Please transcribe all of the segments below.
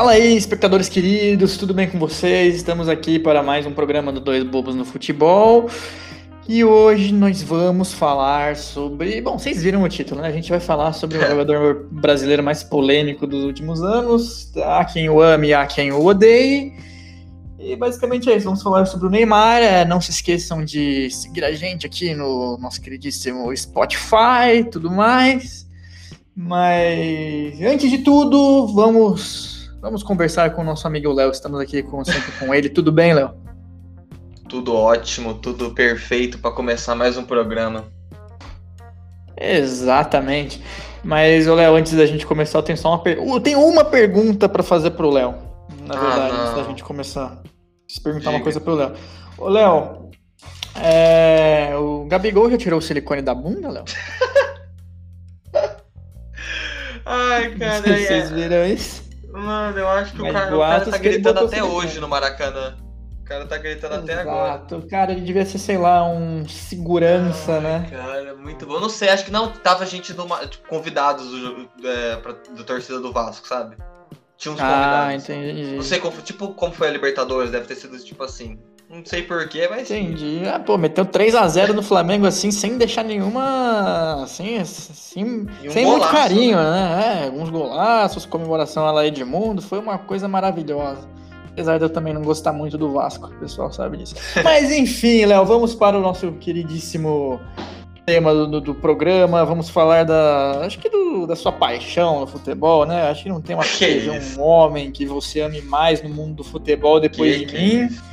Fala aí, espectadores queridos, tudo bem com vocês? Estamos aqui para mais um programa do Dois Bobos no Futebol. E hoje nós vamos falar sobre. Bom, vocês viram o título, né? A gente vai falar sobre o jogador brasileiro mais polêmico dos últimos anos. Há quem o ame, há quem o odeie. E basicamente é isso. Vamos falar sobre o Neymar. É, não se esqueçam de seguir a gente aqui no nosso queridíssimo Spotify e tudo mais. Mas antes de tudo, vamos Vamos conversar com o nosso amigo Léo. Estamos aqui com, sempre com ele. Tudo bem, Léo? Tudo ótimo, tudo perfeito para começar mais um programa. Exatamente. Mas, Léo, antes da gente começar, eu tenho só uma pergunta. Eu tenho uma pergunta para fazer pro Léo. Na ah, verdade, ah, antes da gente começar. Preciso perguntar Diga. uma coisa pro Léo. Ô, Léo, é... o Gabigol já tirou o silicone da bunda, Léo? Ai, cara. Vocês é... viram isso? Mano, eu acho que o cara, o cara tá gritando até hoje no Maracanã. O cara tá gritando Exato. até agora. Cara, ele devia ser, sei lá, um segurança, Ai, né? Cara, muito bom. Eu não sei, acho que não tava gente numa, tipo, convidados do, é, pra, do torcida do Vasco, sabe? Tinha uns ah, convidados. Ah, entendi. Não sei como, tipo, como foi a Libertadores, deve ter sido tipo assim. Não sei porquê, mas. Entendi. Ah, pô, meteu 3x0 no Flamengo assim, sem deixar nenhuma. Assim, assim um sem golaço, muito carinho, né? né? É, alguns golaços, comemoração a lá Edmundo, foi uma coisa maravilhosa. Apesar de eu também não gostar muito do Vasco, o pessoal sabe disso. Mas enfim, Léo, vamos para o nosso queridíssimo tema do, do, programa. Vamos falar da. Acho que do, da sua paixão no futebol, né? Acho que não tem uma que um homem que você ame mais no mundo do futebol depois que, de que mim. Isso?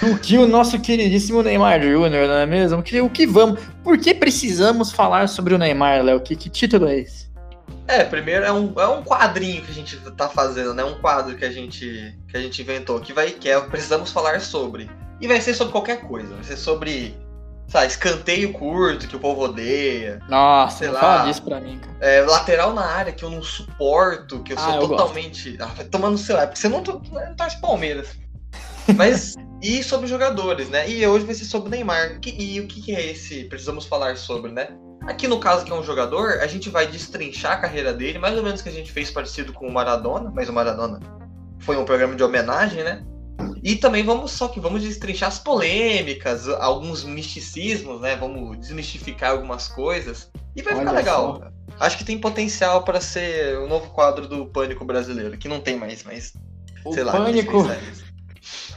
Do que o nosso queridíssimo Neymar Júnior, não é mesmo? O que, vamos. Por que precisamos falar sobre o Neymar, Léo? Que, que título é esse? É, primeiro é um, é um quadrinho que a gente tá fazendo, né? Um quadro que a gente, que a gente inventou, que vai que é precisamos falar sobre. E vai ser sobre qualquer coisa, vai ser sobre sabe, escanteio curto que o povo odeia. Nossa, sei lá, fala disso pra mim, cara. É, lateral na área que eu não suporto, que eu sou ah, eu totalmente. Ah, tomando, sei lá, porque você não, não torce Palmeiras. Mas e sobre jogadores, né? E hoje vai ser sobre o Neymar. E o que é esse? Precisamos falar sobre, né? Aqui no caso que é um jogador, a gente vai destrinchar a carreira dele, mais ou menos que a gente fez parecido com o Maradona, mas o Maradona foi um programa de homenagem, né? E também vamos só que vamos destrinchar as polêmicas, alguns misticismos, né? Vamos desmistificar algumas coisas e vai Olha ficar legal. Só. Acho que tem potencial para ser o novo quadro do Pânico brasileiro, que não tem mais, mas o sei lá. Pânico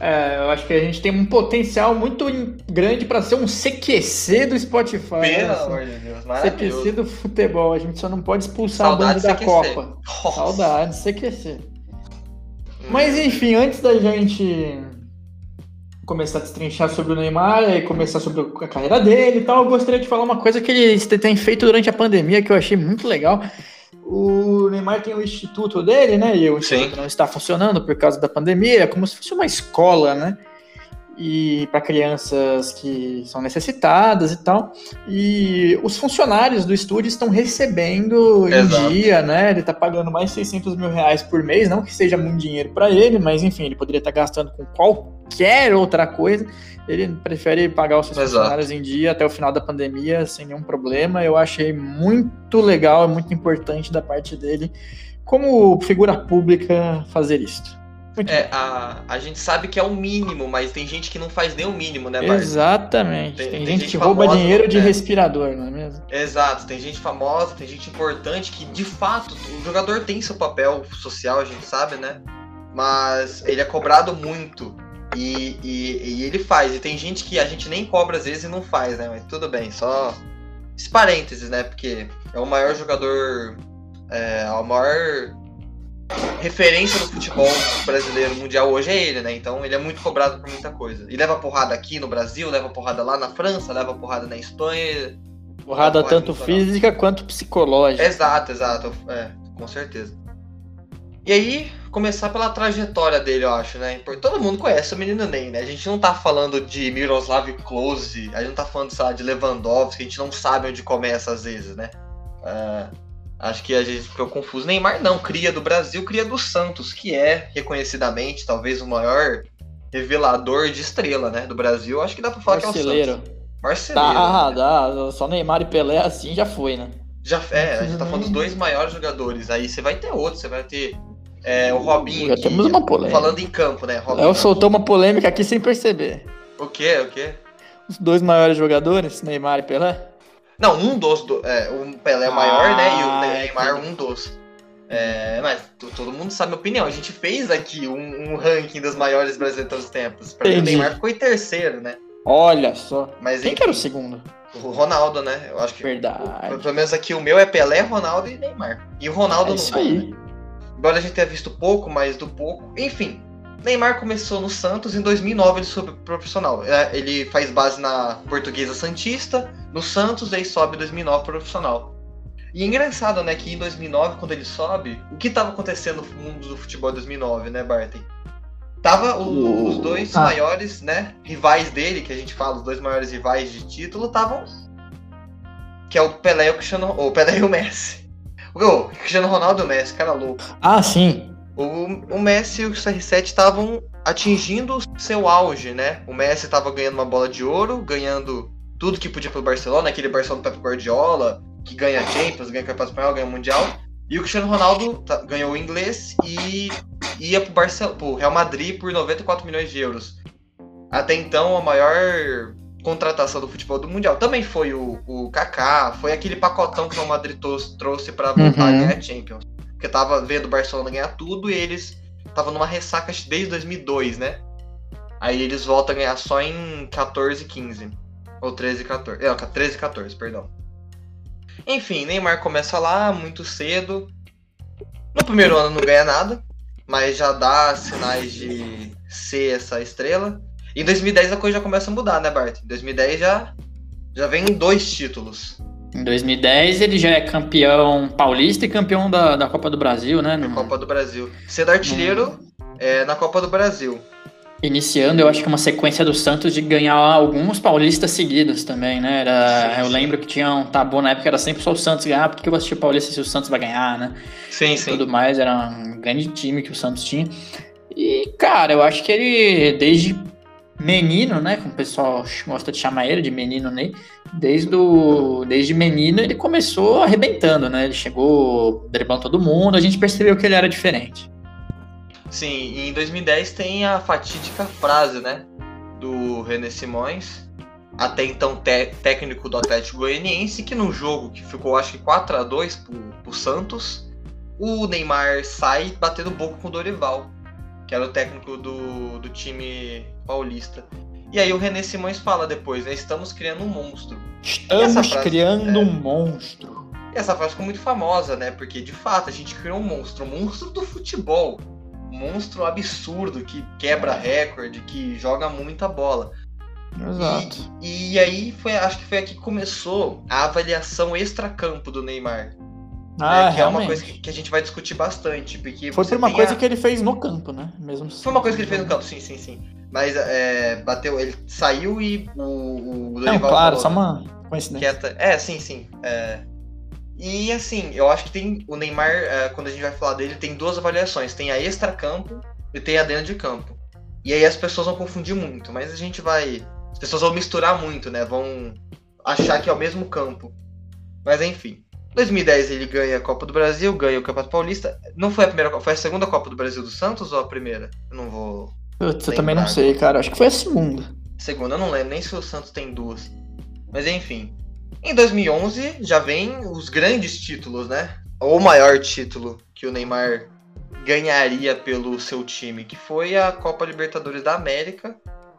é, eu acho que a gente tem um potencial muito grande para ser um CQC do Spotify. Pelo né? amor de Deus, maravilhoso. CQC do futebol. A gente só não pode expulsar Saudade a banda da Copa. Nossa. Saudade, CQC. Hum. Mas enfim, antes da gente começar a destrinchar sobre o Neymar e começar sobre a carreira dele e tal, eu gostaria de falar uma coisa que ele tem feito durante a pandemia que eu achei muito legal o Neymar tem o instituto dele, né? E o instituto Sim. não está funcionando por causa da pandemia, é como se fosse uma escola, né? E para crianças que são necessitadas e tal. E os funcionários do estúdio estão recebendo Exato. em dia, né? Ele está pagando mais 600 mil reais por mês, não que seja muito dinheiro para ele, mas enfim, ele poderia estar tá gastando com qualquer outra coisa ele prefere pagar os seus Exato. funcionários em dia até o final da pandemia sem nenhum problema. Eu achei muito legal, muito importante da parte dele, como figura pública, fazer isso. É, a, a gente sabe que é o mínimo, mas tem gente que não faz nem o mínimo, né, Bart? Exatamente. Tem, tem, tem gente, gente, que rouba dinheiro de é. respirador, não é mesmo? Exato, tem gente famosa, tem gente importante que, de fato, o jogador tem seu papel social, a gente sabe, né? Mas ele é cobrado muito e, e, e, ele faz. E tem gente que a gente nem cobra às vezes e não faz, né? Mas tudo bem, só. Esse parênteses, né? Porque é o maior jogador. É, a maior referência do futebol brasileiro mundial hoje é ele, né? Então ele é muito cobrado por muita coisa. E leva porrada aqui no Brasil, leva porrada lá na França, leva porrada na Espanha. Porrada, porrada tanto física quanto psicológica. Exato, exato. É, com certeza. E aí, começar pela trajetória dele, eu acho, né? Todo mundo conhece o menino Ney, né? A gente não tá falando de Miroslav Klose, a gente não tá falando, sei lá, de Lewandowski, a gente não sabe onde começa às vezes, né? Uh, acho que a gente ficou confuso. Neymar não, cria do Brasil, cria do Santos, que é reconhecidamente talvez o maior revelador de estrela, né? Do Brasil. Acho que dá pra falar Marceleiro. que é o Santos. Marceleiro. Tá, né? dá. Só Neymar e Pelé assim já foi, né? Já é, a gente tá falando dos dois maiores jogadores. Aí você vai ter outros, você vai ter É, o Robinho. Já temos uma polêmica. Falando em campo, né? Robinho. Léo soltou uma polêmica aqui sem perceber. O quê? O quê? Os dois maiores jogadores, Neymar e Pelé? Não, um dos. Do, é, o Pelé é o maior, ah, né? E o ah, Neymar, um dos. É, mas todo mundo sabe a minha opinião. A gente fez aqui um, um ranking dos maiores brasileiros de todos os tempos. Pra mim, o Neymar ficou em terceiro, né? Olha só. Mas, Quem enfim, que era o segundo? O Ronaldo, né? Eu acho que. Verdade. O, pelo menos aqui o meu é Pelé, Ronaldo e Neymar. E o Ronaldo é isso não aí. Né? Embora a gente tenha visto pouco, mas do pouco. Enfim, Neymar começou no Santos em 2009, ele sobe profissional. É, ele faz base na Portuguesa Santista, no Santos, e aí sobe em 2009 profissional. E é engraçado, né, que em 2009, quando ele sobe, o que estava acontecendo no mundo do futebol em 2009, né, Barton? Tava o, os dois ah. maiores, né, rivais dele, que a gente fala, os dois maiores rivais de título, estavam que é o Pelé e o Cristiano, o Pelé e o Messi. O Cristiano Ronaldo e o Messi, cara louco. Ah, sim. O, o Messi e o CR7 estavam atingindo seu auge, né? O Messi estava ganhando uma bola de ouro, ganhando tudo que podia pelo Barcelona, aquele Barcelona do Pep Guardiola, que ganha Champions, ganha Campeonato Espanhol, ganha Mundial. E o Cristiano Ronaldo tá, ganhou o inglês e ia pro, Barcelona, pro Real Madrid por 94 milhões de euros. Até então, a maior contratação do futebol do Mundial. Também foi o, o Kaká, foi aquele pacotão que o Real Madrid trouxe para voltar uhum. a ganhar Champions porque tava vendo o Barcelona ganhar tudo e eles estavam numa ressaca desde 2002, né? Aí eles voltam a ganhar só em 14 15. Ou 13 14. Não, 13 14, perdão. Enfim, Neymar começa lá muito cedo. No primeiro ano não ganha nada, mas já dá sinais de ser essa estrela. Em 2010 a coisa já começa a mudar, né, Bart? Em 2010 já, já vem dois títulos. Em 2010 ele já é campeão paulista e campeão da, da Copa do Brasil, né? No... Copa do Brasil. Sendo artilheiro no... é, na Copa do Brasil. Iniciando, eu acho que uma sequência do Santos de ganhar alguns paulistas seguidos também, né? Era, sim, eu sim. lembro que tinha um tabu na época, era sempre só o Santos ganhar, porque eu vou assistir o Paulista se o Santos vai ganhar, né? Sim, e sim. tudo mais, era um grande time que o Santos tinha. E, cara, eu acho que ele, desde menino, né? Como o pessoal gosta de chamar ele de menino Ney. Né? Desde, desde menino ele começou arrebentando, né? Ele chegou driblando todo mundo, a gente percebeu que ele era diferente. Sim, e em 2010 tem a fatídica frase, né? Do René Simões, até então técnico do Atlético Goianiense, que no jogo que ficou acho que 4 a 2 pro, pro Santos, o Neymar sai batendo boca com o Dorival, que era o técnico do, do time paulista. E aí o René Simões fala depois, né? Estamos criando um monstro. Estamos frase, criando é, um monstro. E essa frase ficou muito famosa, né? Porque de fato a gente criou um monstro, um monstro do futebol. Um monstro absurdo que quebra recorde, que joga muita bola. Exato. E, e aí foi, acho que foi aqui que começou a avaliação extra-campo do Neymar. Ah, é, que é uma coisa que, que, a gente vai discutir bastante. Porque foi por uma coisa a... que ele fez no campo, né? Mesmo Foi uma coisa que ele fez no campo, sim, sim, sim. Mas é, bateu, ele saiu e o, o. Não, claro, falou, só uma coincidência. Quieta. É, sim, sim. É... E assim, eu acho que tem o Neymar, é, quando a gente vai falar dele, tem duas avaliações. Tem a extra-campo e tem a dentro de campo. E aí as pessoas vão confundir muito, mas a gente vai. As pessoas vão misturar muito, né? Vão achar que é o mesmo campo. Mas enfim. 2010 ele ganha a Copa do Brasil, ganha o Campeonato Paulista. Não foi a primeira, foi a segunda Copa do Brasil do Santos ou a primeira? Eu não vou Putz, eu também não sei, cara. Acho que foi a segunda. Segunda, eu não lembro nem se o Santos tem duas. Mas enfim. Em 2011 já vem os grandes títulos, né? O maior título que o Neymar ganharia pelo seu time, que foi a Copa Libertadores da América,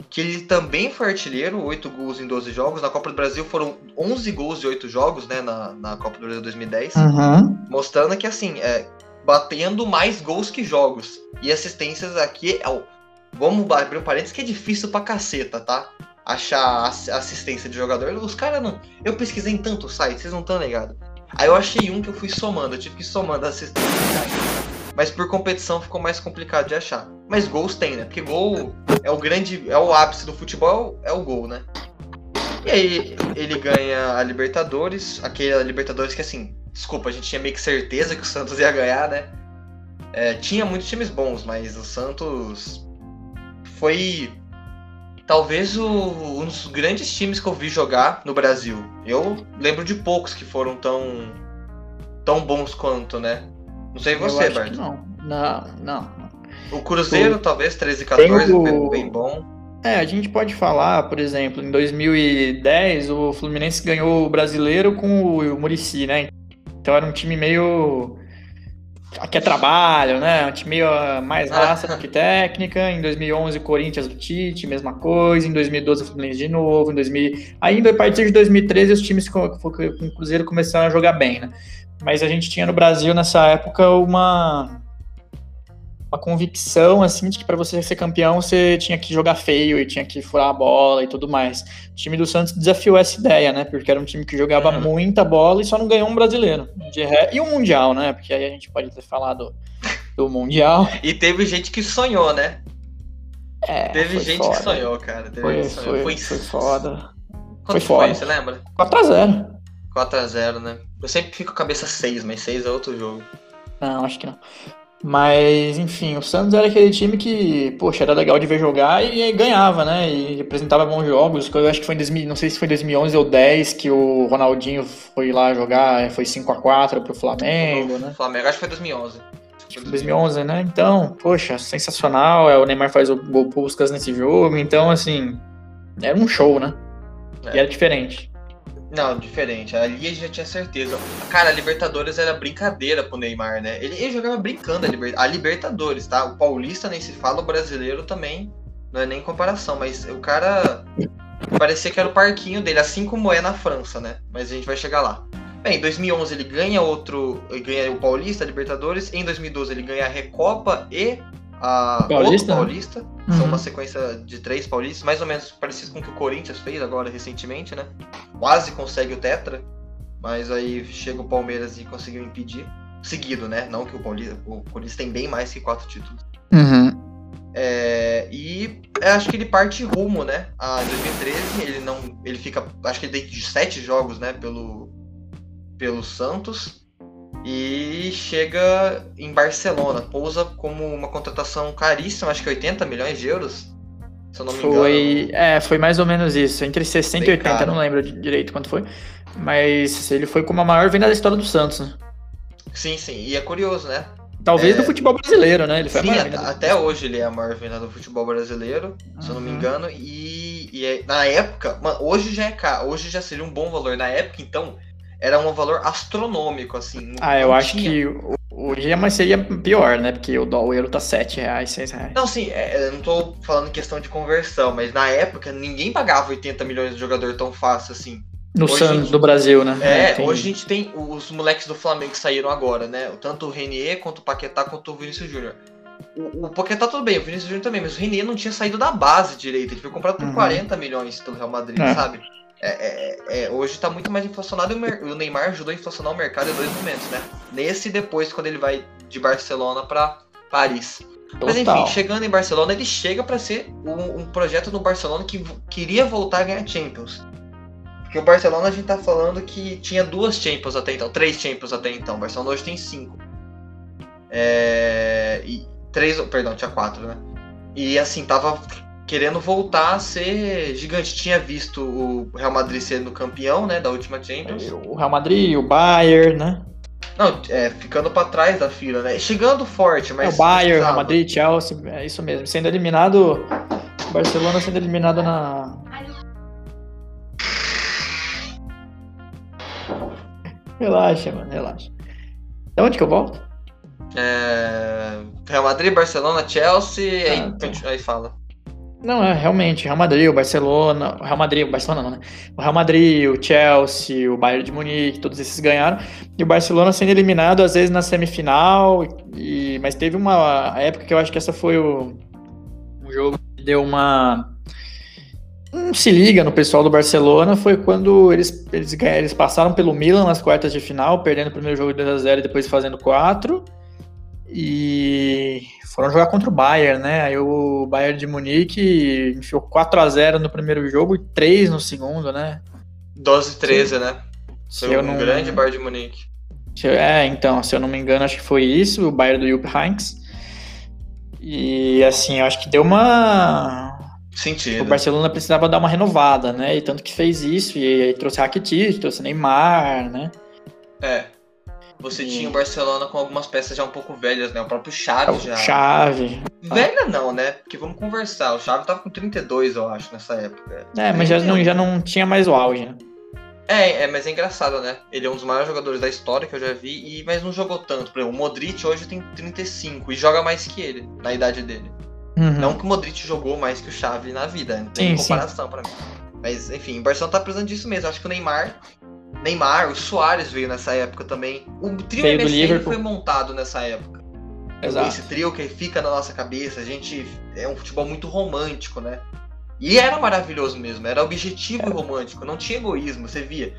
que ele também foi artilheiro, 8 gols em 12 jogos. Na Copa do Brasil foram 11 gols em 8 jobos, né, na, na Copa do Brasil 2010. Uhum. Mostrando que, assim, é, batendo mais gols que jogos. E assistências aqui, é Vamos abrir um parênteses que é difícil pra caceta, tá? Achar assistência de jogador. Os caras não. Eu pesquisei em tanto site, vocês não estão ligados. Aí eu achei um que eu fui somando, eu tive que ir somando assistência. Mas por competição ficou mais complicado de achar. Mas gols tem, né? Porque gol é o grande. É o ápice do futebol, é o gol, né? E aí ele ganha a Libertadores, aquele Libertadores que assim, desculpa, a gente tinha meio que certeza que o Santos ia ganhar, né? É, tinha muitos times bons, mas o Santos foi talvez o, um dos grandes times que eu vi jogar no Brasil. Eu lembro de poucos que foram tão tão bons quanto, né? Não sei você, Bart. Não, Não, não. O Cruzeiro, o... talvez, 13 e 14, o... bem bom. É, a gente pode falar, por exemplo, em 2010 o Fluminense ganhou o brasileiro com o Murici, né? Então era um time meio. que é trabalho, né? Um time meio ah, mais raça do que técnica. Em 2011 o Corinthians do Tite, mesma coisa. Em 2012 o Fluminense de novo. Em 2000... Ainda a partir de 2013 os times com o Cruzeiro começaram a jogar bem, né? Mas a gente tinha no Brasil nessa época uma uma convicção, assim, de que para você ser campeão você tinha que jogar feio e tinha que furar a bola e tudo mais. O time do Santos desafiou essa ideia, né? Porque era um time que jogava uhum. muita bola e só não ganhou um brasileiro. Ré... E um Mundial, né? Porque aí a gente pode ter falado do Mundial. E teve gente que sonhou, né? É, teve gente foda. que sonhou, cara. Teve foi, sonhou. Foi, foi, foi foda. Quanto foi foda. Foi, você lembra? 4x0. 4x0, né? Eu sempre fico com a cabeça 6, mas 6 é outro jogo. Não, acho que não. Mas, enfim, o Santos era aquele time que, poxa, era legal de ver jogar e, ganhava, né? E apresentava bons jogos. Eu acho que foi em 2000, não sei se foi 2011 ou 10 que o Ronaldinho foi lá jogar, foi 5 a 4 pro Flamengo, né? Flamengo, acho que foi 2011. Acho que foi 2011, né? Então, poxa, sensacional. É, o Neymar faz o gol Puskas nesse jogo. Então, assim, era um show, né? É. E era diferente. Não, diferente. Ali a gente já tinha certeza. Cara, a Libertadores era brincadeira pro Neymar, né? Ele, ele jogava brincando a, Liber... a, Libertadores, tá? O Paulista nem se fala, o brasileiro também. Não é nem comparação, mas o cara parecia que era o parquinho dele, assim como é na França, né? Mas a gente vai chegar lá. Bem, em 2011 ele ganha outro, ele ganha o Paulista, a Libertadores. Em 2012 ele ganha a Recopa e a Paulista, outro Paulista. Uhum. São uma sequência de três Paulistas, mais ou menos parecido com o que o Corinthians fez agora recentemente, né? Quase consegue o Tetra, mas aí chega o Palmeiras e conseguiu impedir. Seguido, né? Não que o Paulista, o Corinthians tem bem mais que quatro títulos. Uhum. É, e acho que ele parte rumo, né? A 2013, ele não. Ele fica. Acho que ele tem sete jogos, né? Pelo, pelo Santos e chega em Barcelona. Pousa como uma contratação caríssima, acho que 80 milhões de euros. Se eu não me foi, engano. É, foi mais ou menos isso. Entre 60 Bem e 80, caro. não lembro direito quanto foi. Mas ele foi como a maior venda da história do Santos, né? Sim, sim. E é curioso, né? Talvez é... do futebol brasileiro, né? Ele foi Sim, até do... hoje ele é a maior venda do futebol brasileiro, uhum. se eu não me uhum. engano. E, e é, na época, mano, hoje já é caro, hoje já seria um bom valor. Na época, então, era um valor astronômico, assim. Ah, eu acho que hoje é, mas seria pior, né? Porque o, dólar, o euro tá 7 reais, 6 reais. Não, sim, é, eu não tô falando questão de conversão, mas na época ninguém pagava 80 milhões de jogador tão fácil assim. No Santos do Brasil, né? É, é hoje a gente tem os moleques do Flamengo que saíram agora, né? Tanto o Renier, quanto o Paquetá, quanto o Vinícius Júnior. O, o Paquetá tudo bem, o Vinícius Júnior também, mas o Renier não tinha saído da base direito. Ele foi comprado por uhum. 40 milhões pelo Real Madrid, é. sabe? É, é, é, hoje está muito mais inflacionado e o Neymar ajudou a inflacionar o mercado em dois momentos, né? Nesse e depois, quando ele vai de Barcelona para Paris. Total. Mas enfim, chegando em Barcelona, ele chega para ser um, um, projeto no Barcelona que queria voltar a ganhar Champions. Porque o Barcelona a gente tá falando que tinha duas Champions até então, três Champions até então. O Barcelona hoje tem cinco. É, e três, perdão, tinha quatro, né? E assim, tava querendo voltar a ser gigante. Tinha visto o Real Madrid sendo campeão, né, da última Champions. O Real Madrid, o Bayern, né? Não, é, ficando para trás da fila, né? Chegando forte, mas. É o Bayern, Real Madrid, Chelsea, é isso mesmo. Sendo eliminado. Barcelona sendo eliminado na. Relaxa, mano, relaxa. De onde que eu volto? É... Real Madrid, Barcelona, Chelsea, ah, aí, tá. aí fala. Não, é realmente, Real Madrid, o Barcelona, o Real Madrid, o Barcelona não, né? O Real Madrid, o Chelsea, o Bayern de Munique, todos esses ganharam. E o Barcelona sendo eliminado, às vezes, na semifinal. E, mas teve uma época que eu acho que essa foi o, um jogo que deu uma. Um se liga no pessoal do Barcelona foi quando eles, eles, eles passaram pelo Milan nas quartas de final, perdendo o primeiro jogo de 2x0 e depois fazendo 4. E foram jogar contra o Bayern, né? Aí o Bayern de Munique enfiou 4 a 0 no primeiro jogo e 3 no segundo, né? 12 13, né? Foi um não... grande Bayern de Munique. É, então, se eu não me engano, acho que foi isso, o Bayern do Jupp Heynckes. E assim, eu acho que deu uma Sentido. O Barcelona precisava dar uma renovada, né? E tanto que fez isso, e aí trouxe Rakitic, trouxe Neymar, né? É. você e... tinha o Barcelona com algumas peças já um pouco velhas, né? O próprio Xavi já. Chave. Velha não, né? Porque vamos conversar. O Xavi tava com 32, eu acho, nessa época. É, mas já não, já não tinha mais o auge, né? É, é, mas é engraçado, né? Ele é um dos maiores jogadores da história que eu já vi, e, mas não jogou tanto. Por exemplo, o Modric hoje tem 35 e joga mais que ele, na idade dele. Uhum. Não que o Modric jogou mais que o Xavi na vida, não tem sim, comparação para mim. Mas, enfim, o Barcelona tá precisando disso mesmo. Acho que o Neymar. Neymar, o Soares veio nessa época também. O trio MSN foi montado nessa época. Exato. Esse trio que fica na nossa cabeça, a gente. É um futebol muito romântico, né? E era maravilhoso mesmo, era objetivo e romântico, não tinha egoísmo, você via.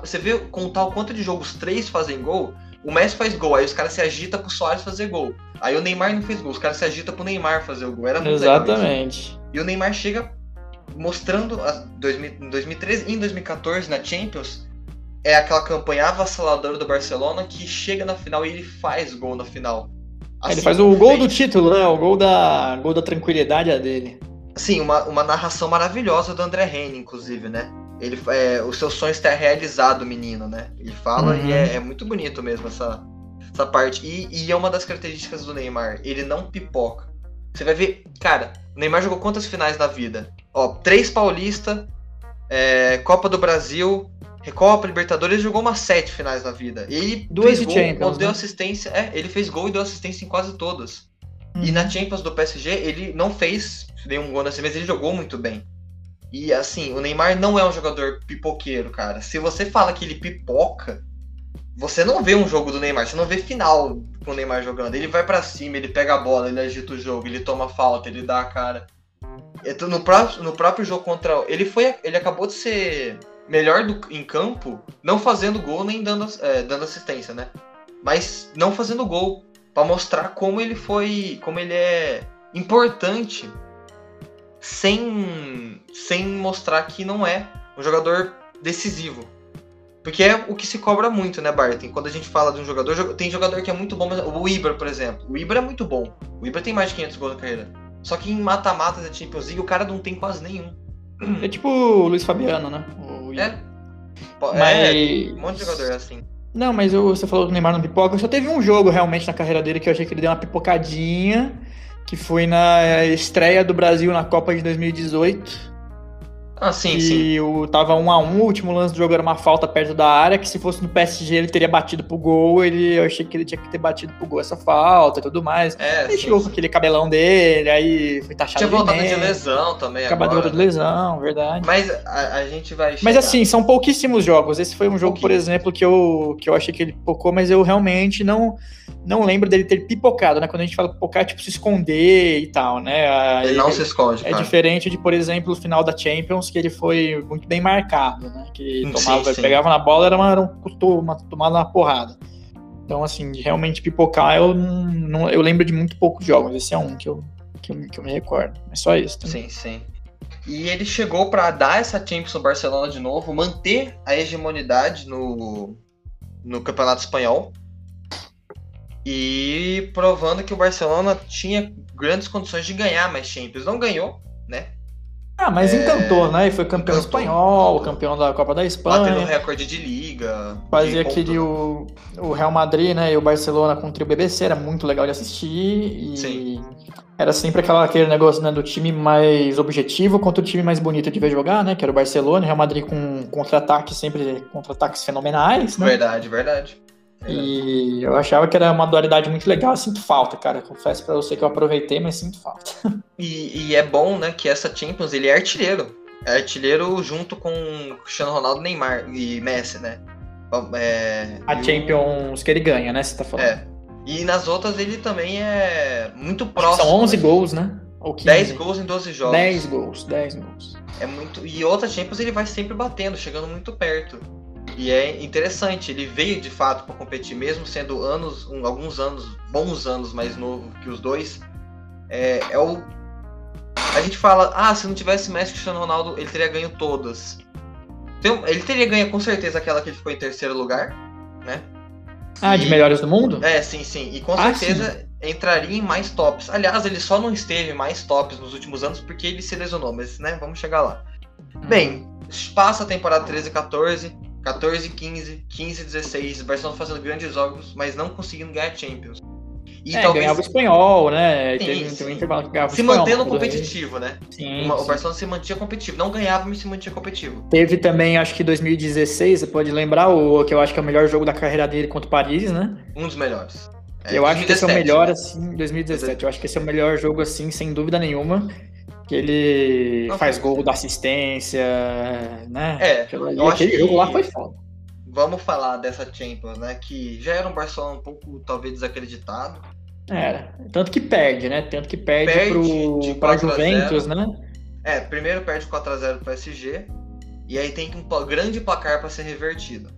Você vê contar o quanto de jogos três fazem gol, o Messi faz gol, aí os caras se agitam pro Soares fazer gol. Aí o Neymar não fez gol, os caras se agitam pro Neymar fazer o gol. Era muito Exatamente. E o Neymar chega mostrando em 2013 e em 2014 na Champions é aquela campanha avassaladora do Barcelona que chega na final e ele faz gol na final. Assim ele faz o gol do título, né? O gol da, gol da tranquilidade é dele. Sim, uma, uma narração maravilhosa do André Reine, inclusive, né? Ele, é, o seu sonho está realizado, menino, né? Ele fala uhum. e é, é, muito bonito mesmo essa, essa parte. E, e é uma das características do Neymar. Ele não pipoca. Você vai ver, cara, o Neymar jogou quantas finais na vida? Ó, três Paulista, é, Copa do Brasil, Recopa, Libertadores, ele jogou umas sete finais na vida. Ele Duas fez gol, Champions, deu né? assistência. É, ele fez gol e deu assistência em quase todas. Hum. E uhum. na Champions do PSG, ele não fez nenhum gol nessa vez, ele jogou muito bem. E assim, o Neymar não é um jogador pipoqueiro, cara. Se você fala que ele pipoca, você não vê um jogo do Neymar, você não vê final com o Neymar jogando. Ele vai para cima, ele pega a bola, ele agita o jogo, ele toma falta, ele dá a cara. No próprio, no próprio jogo contra. Ele foi. Ele acabou de ser melhor do, em campo, não fazendo gol nem dando, é, dando assistência, né? Mas não fazendo gol. para mostrar como ele foi. Como ele é importante sem, sem mostrar que não é um jogador decisivo. Porque é o que se cobra muito, né, Barton? Quando a gente fala de um jogador, tem jogador que é muito bom, mas o Ibra, por exemplo. O Ibra é muito bom. O Ibra tem mais de 500 gols na carreira. Só que em mata-mata da Champions League o cara não tem quase nenhum. É tipo o Luiz Fabiano, né? O é. Mas... É, um monte de jogador assim. Não, mas eu, você falou do Neymar não pipoca. Só teve um jogo realmente na carreira dele que eu achei que ele deu uma pipocadinha que foi na estreia do Brasil na Copa de 2018. Ah, sim, e sim. O, tava um a um, o último lance do jogo era uma falta perto da área, que se fosse no PSG ele teria batido pro gol, ele, eu achei que ele tinha que ter batido pro gol essa falta e tudo mais. É, ele sim, chegou sim. com aquele cabelão dele, aí foi taxado Tinha voltado de lesão também Acabador de lesão, verdade. Mas a, a gente vai chegar. Mas assim, são pouquíssimos jogos. Esse foi um jogo, por exemplo, que eu, que eu achei que ele pipocou, mas eu realmente não não lembro dele ter pipocado, né? Quando a gente fala pipocar, é tipo se esconder e tal, né? Ele não se esconde, É cara. diferente de, por exemplo, o final da Champions, que ele foi muito bem marcado, né? Que tomava, sim, sim. pegava na bola, era uma, era uma tomada na porrada. Então, assim, de realmente pipocar, eu, não, eu lembro de muito poucos jogos. Esse é um que eu, que eu, que eu me recordo. É só isso. Também. Sim, sim. E ele chegou para dar essa Champions ao Barcelona de novo, manter a hegemonidade no, no Campeonato Espanhol e provando que o Barcelona tinha grandes condições de ganhar mais Champions. Não ganhou, né? Ah, mas é... encantou, né? E foi campeão encantou, espanhol, campeão da Copa da Espanha. Batendo recorde de liga. Fazia aquele o, o Real Madrid, né? E o Barcelona contra o BBC, era muito legal de assistir. E Sim. era sempre aquela, aquele negócio né, do time mais objetivo contra o time mais bonito de ver jogar, né? Que era o Barcelona, Real Madrid com contra-ataques, sempre contra-ataques fenomenais. Né? Verdade, verdade. E eu achava que era uma dualidade muito legal, sinto falta, cara. Confesso para você que eu aproveitei, mas sinto falta. E, e, é bom, né, que essa Champions ele é artilheiro. É artilheiro junto com Cristiano Ronaldo, Neymar e Messi, né? É, a Champions o... que ele ganha, né? Você tá falando. É. E nas outras ele também é muito próximo. São 11 né? gols, né? Ou 15. 10 gols em 12 jogos. 10 gols, 10 gols. É muito. E outra Champions ele vai sempre batendo, chegando muito perto. E é interessante, ele veio de fato para competir, mesmo sendo anos, um, alguns anos, bons anos mais novo que os dois. É, é, o. A gente fala, ah, se não tivesse Messi Cristiano Ronaldo, ele teria ganho todas. Então, ele teria ganho com certeza aquela que ele ficou em terceiro lugar, né? Ah, e, de melhores do mundo? É, sim, sim. E com ah, certeza sim. entraria em mais tops. Aliás, ele só não esteve mais tops nos últimos anos porque ele se lesionou, mas né, vamos chegar lá. Hum. Bem, passa a temporada 13 e 14 14, 15, 15, 16. O Barcelona fazendo grandes jogos, mas não conseguindo ganhar Champions. E é, talvez... ganhava o espanhol, né? Sim, teve, sim. um intervalo que ganhava Se mantendo competitivo, né? Sim, Uma, sim, O Barcelona se mantinha competitivo. Não ganhava, mas se mantinha competitivo. Teve também, acho que 2016, você pode lembrar, o que eu acho que é o melhor jogo da carreira dele contra o Paris, né? Um dos melhores. É, eu 2017, acho que esse é o melhor, assim, 2017. Eu acho que esse é o melhor jogo, assim, sem dúvida nenhuma. Que ele Não, faz gol da assistência, né? É, eu aquele jogo lá foi foda. Vamos falar dessa Champions, né? Que já era um Barcelona um pouco, talvez, desacreditado. Era. Tanto que perde, né? Tanto que perde, perde pro, pra Juventus, né? É, primeiro perde 4x0 pro PSG. E aí tem um grande placar para ser revertido.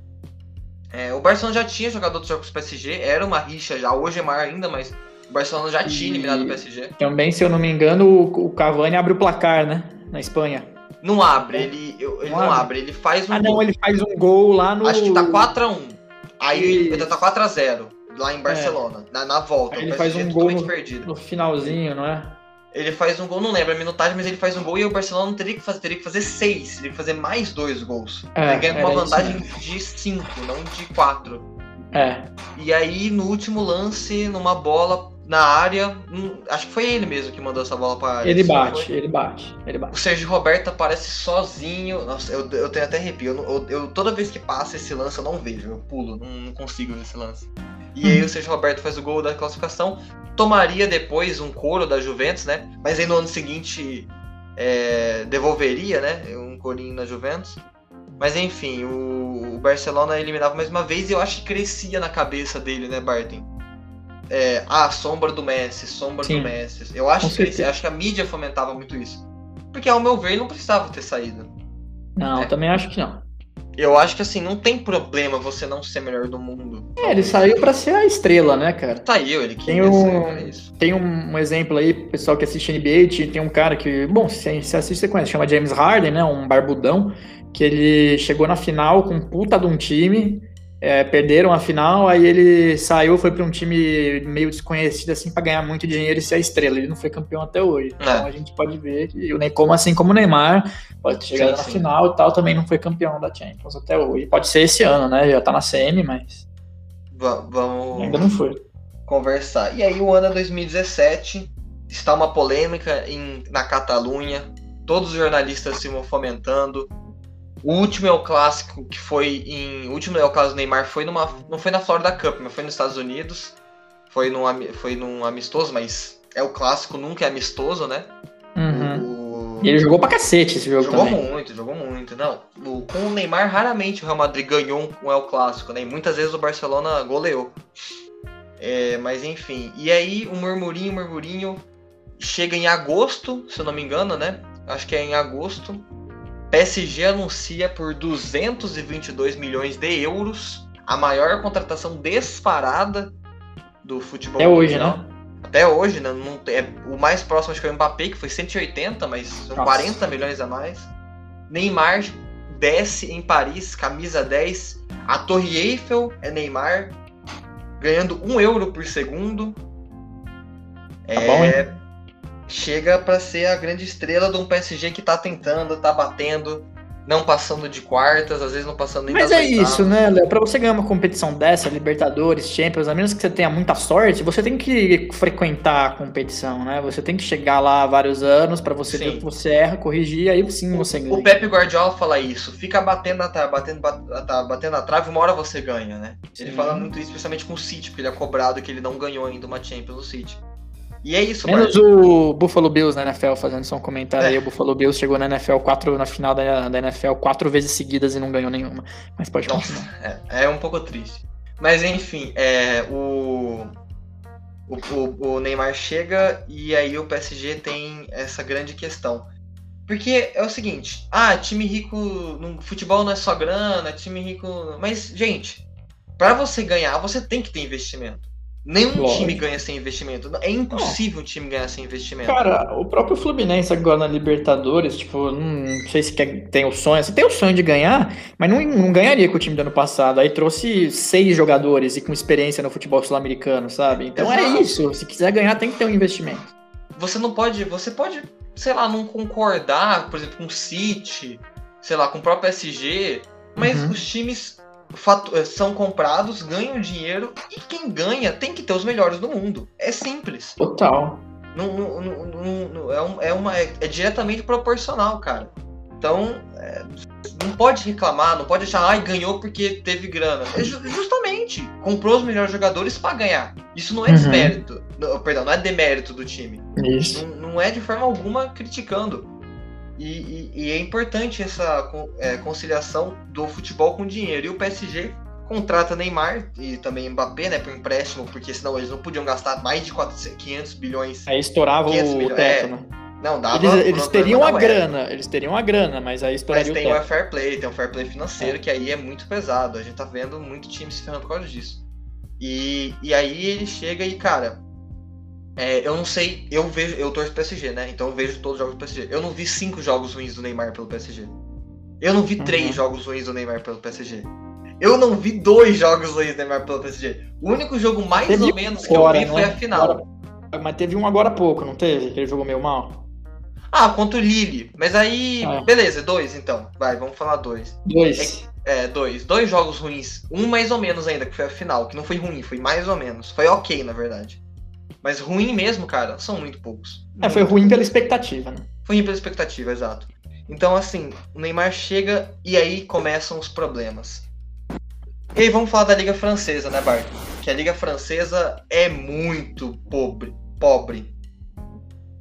É, o Barcelona já tinha jogado outros jogos com o PSG, era uma rixa já, hoje é maior ainda, mas o Barcelona já tinha eliminado o PSG. Também, se eu não me engano, o, Cavani abre o placar, né? Na Espanha. Não abre, ele, ele não, não abre. ele faz um Ah, não, ele faz um gol lá no. Acho que tá 4x1. Aí ele tá 4x0 lá em Barcelona, é. na, na volta. Aí ele faz um gol no, no finalzinho, não é? Ele faz um gol, não lembro a minutagem, mas ele faz um gol e o Barcelona teria que fazer, teria que fazer seis, teria que fazer mais dois gols. É, ele ganha com uma vantagem de cinco, não de quatro. É. E aí, no último lance, numa bola na área, hum, acho que foi ele mesmo que mandou essa bola para área. Ele bate, ele bate, ele bate. O Sérgio Roberto aparece sozinho. Nossa, eu, eu tenho até arrepio. Eu, eu, eu, toda vez que passa esse lance, eu não vejo, eu pulo, não, não consigo ver esse lance. E aí o Sérgio Roberto faz o gol da classificação. Tomaria depois um couro da Juventus, né? Mas aí no ano seguinte é, devolveria, né? Um corinho na Juventus. Mas enfim, o, o, Barcelona eliminava mais uma vez e eu acho que crescia na cabeça dele, né, Barton? É, ah, sombra do Messi, sombra Sim, do Messi. Eu acho que, crescia, acho que a mídia fomentava muito isso. Porque ao meu ver não precisava ter saído. Não, né? também acho que não. Eu acho que assim, não tem problema você não ser melhor do mundo. É, ele saiu para ser a estrela, né, cara? Saiu, ele tem um, isso. Tem um exemplo aí, pessoal que assiste NBA, tem um cara que, bom, se você assiste, você conhece, chama James Harden, né, um barbudão, que ele chegou na final com um puta de um time, é, perderam a final, aí ele saiu, foi para um time meio desconhecido assim para ganhar muito dinheiro e ser a estrela. Ele não foi campeão até hoje. É. Então a gente pode ver que o Neymar, assim como o Neymar, pode chegar sim, na sim. final e tal, também não foi campeão da Champions até hoje. Pode ser esse ano, né? Já tá na CM, mas vamos ainda não foi. Conversar. E aí o ano é 2017, está uma polêmica em, na Catalunha, todos os jornalistas se fomentando o último é o clássico que foi em. O último é o caso do Neymar foi numa. Não foi na Florida Cup, mas foi nos Estados Unidos. Foi num, foi num amistoso, mas é o clássico, nunca é amistoso, né? Uhum. O... E ele jogou pra cacete esse jogo jogou também. Jogou muito, jogou muito. Não, o, com o Neymar, raramente o Real Madrid ganhou um, um El Clássico, né? E muitas vezes o Barcelona goleou. É, mas enfim. E aí, o um murmurinho, murmurinho. Chega em agosto, se eu não me engano, né? Acho que é em agosto. PSG anuncia por 222 milhões de euros a maior contratação disparada do futebol. Até hoje, né? Até hoje, né? Não, é, o mais próximo acho que foi o Mbappé, que foi 180, mas são Nossa. 40 milhões a mais. Neymar desce em Paris, camisa 10. A Torre Eiffel é Neymar, ganhando 1 euro por segundo. Tá é, bom, chega para ser a grande estrela de um PSG que tá tentando, tá batendo, não passando de quartas, às vezes não passando nem Mas é oitavas. isso, né, Léo? Pra você ganhar uma competição dessa, Libertadores, Champions, a menos que você tenha muita sorte, você tem que frequentar a competição, né? Você tem que chegar lá há vários anos para você sim. ver que você erra, corrigir, aí sim você ganha. O Pepe Guardiola fala isso, fica batendo na trave, batendo, tá, batendo na trave, uma hora você ganha, né? Sim. Ele fala muito isso, especialmente com o City, porque ele é cobrado que ele não ganhou ainda uma Champions no City. E é isso, Menos o Buffalo Bills na NFL, fazendo só um comentário é. aí. O Buffalo Bills chegou na NFL quatro, na final da, da NFL quatro vezes seguidas e não ganhou nenhuma. Mas pode Nossa, continuar. É, é um pouco triste. Mas enfim, é, o, o, o, o Neymar chega e aí o PSG tem essa grande questão. Porque é o seguinte, ah, time rico no futebol não é só grana, time rico. Mas, gente, para você ganhar, você tem que ter investimento. Nenhum Lógico. time ganha sem investimento. É impossível um time ganhar sem investimento. Cara, o próprio Fluminense agora na Libertadores, tipo, não sei se quer, tem o sonho. Você tem o sonho de ganhar, mas não, não ganharia com o time do ano passado. Aí trouxe seis jogadores e com experiência no futebol sul-americano, sabe? Então é Exato. é isso. Se quiser ganhar, tem que ter um investimento. Você não pode. Você pode, sei lá, não concordar, por exemplo, com o City, sei lá, com o próprio SG Mas uhum. os times são comprados, ganham dinheiro e quem ganha tem que ter os melhores do mundo. É simples. Total. Não, não, não, não é, um, é, uma, é, é, diretamente proporcional, cara. Então, é, não pode reclamar, não pode achar, ai, ganhou porque teve grana. É justamente, comprou os melhores jogadores para ganhar. Isso não é uhum. desmérito. Perdão, não é demérito do time. Isso. Não, não é de forma alguma criticando. E, e, e é importante essa é, conciliação do futebol com dinheiro. E o PSG contrata Neymar e também Mbappé, né, por empréstimo, porque senão eles não podiam gastar mais de 400, 500 bilhões. Aí estourava o teto, é, né? Não, dava. Eles, eles teriam a grana, eles teriam a grana, mas aí estouraria mas tem o, o fair play, tem o fair play financeiro, é. que aí é muito pesado. A gente tá vendo muito time se ferrando por causa disso. E, e aí ele chega e, cara, é, eu não sei, eu vejo, eu torço PSG, né? Então eu vejo todos os jogos do PSG. Eu não vi cinco jogos ruins do Neymar pelo PSG. Eu não vi uhum. três jogos ruins do Neymar pelo PSG. Eu não vi dois jogos ruins do Neymar pelo PSG. O único jogo mais teve ou menos que eu vi foi né? a final. Agora, mas teve um agora há pouco, não teve? Que ele jogou meio mal. Ah, contra o Lille. Mas aí, é. beleza, dois então. Vai, vamos falar dois. Dois. É, é, dois. Dois jogos ruins. Um mais ou menos ainda, que foi a final, que não foi ruim, foi mais ou menos. Foi ok, na verdade. Mas ruim mesmo, cara, são muito poucos. É, foi ruim pela expectativa, né? Foi ruim pela expectativa, exato. Então, assim, o Neymar chega e aí começam os problemas. E aí vamos falar da Liga Francesa, né, Bart? Que a Liga Francesa é muito pobre. pobre.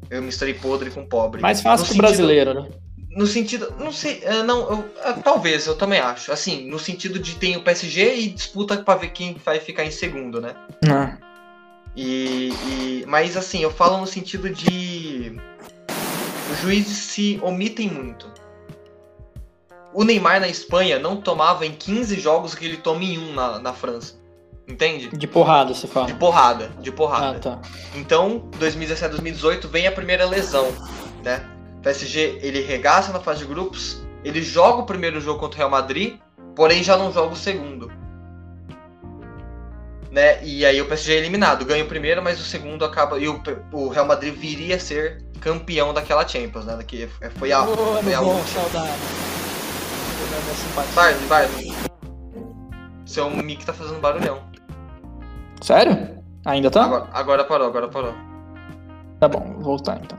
Eu misturei podre com pobre. Mais fácil que o brasileiro, né? No sentido. Não sei. É, não, eu, é, talvez, eu também acho. Assim, no sentido de tem o PSG e disputa pra ver quem vai ficar em segundo, né? Não. E, e, mas assim, eu falo no sentido de. Os juízes se omitem muito. O Neymar na Espanha não tomava em 15 jogos que ele toma em um na, na França. Entende? De porrada, você fala. De porrada, de porrada. Ah, tá. Então, 2017, 2018 vem a primeira lesão, né? O PSG, ele regaça na fase de grupos, ele joga o primeiro jogo contra o Real Madrid, porém já não joga o segundo. Né? E aí o PSG é eliminado, ganha o primeiro, mas o segundo acaba e o, o Real Madrid viria a ser campeão daquela Champions, né? Que foi a, oh, foi a bom, saudade. Barney, Barney. Seu mic tá fazendo barulhão. Sério? Ainda tá? Agora, agora parou, agora parou. Tá bom, vou voltar então.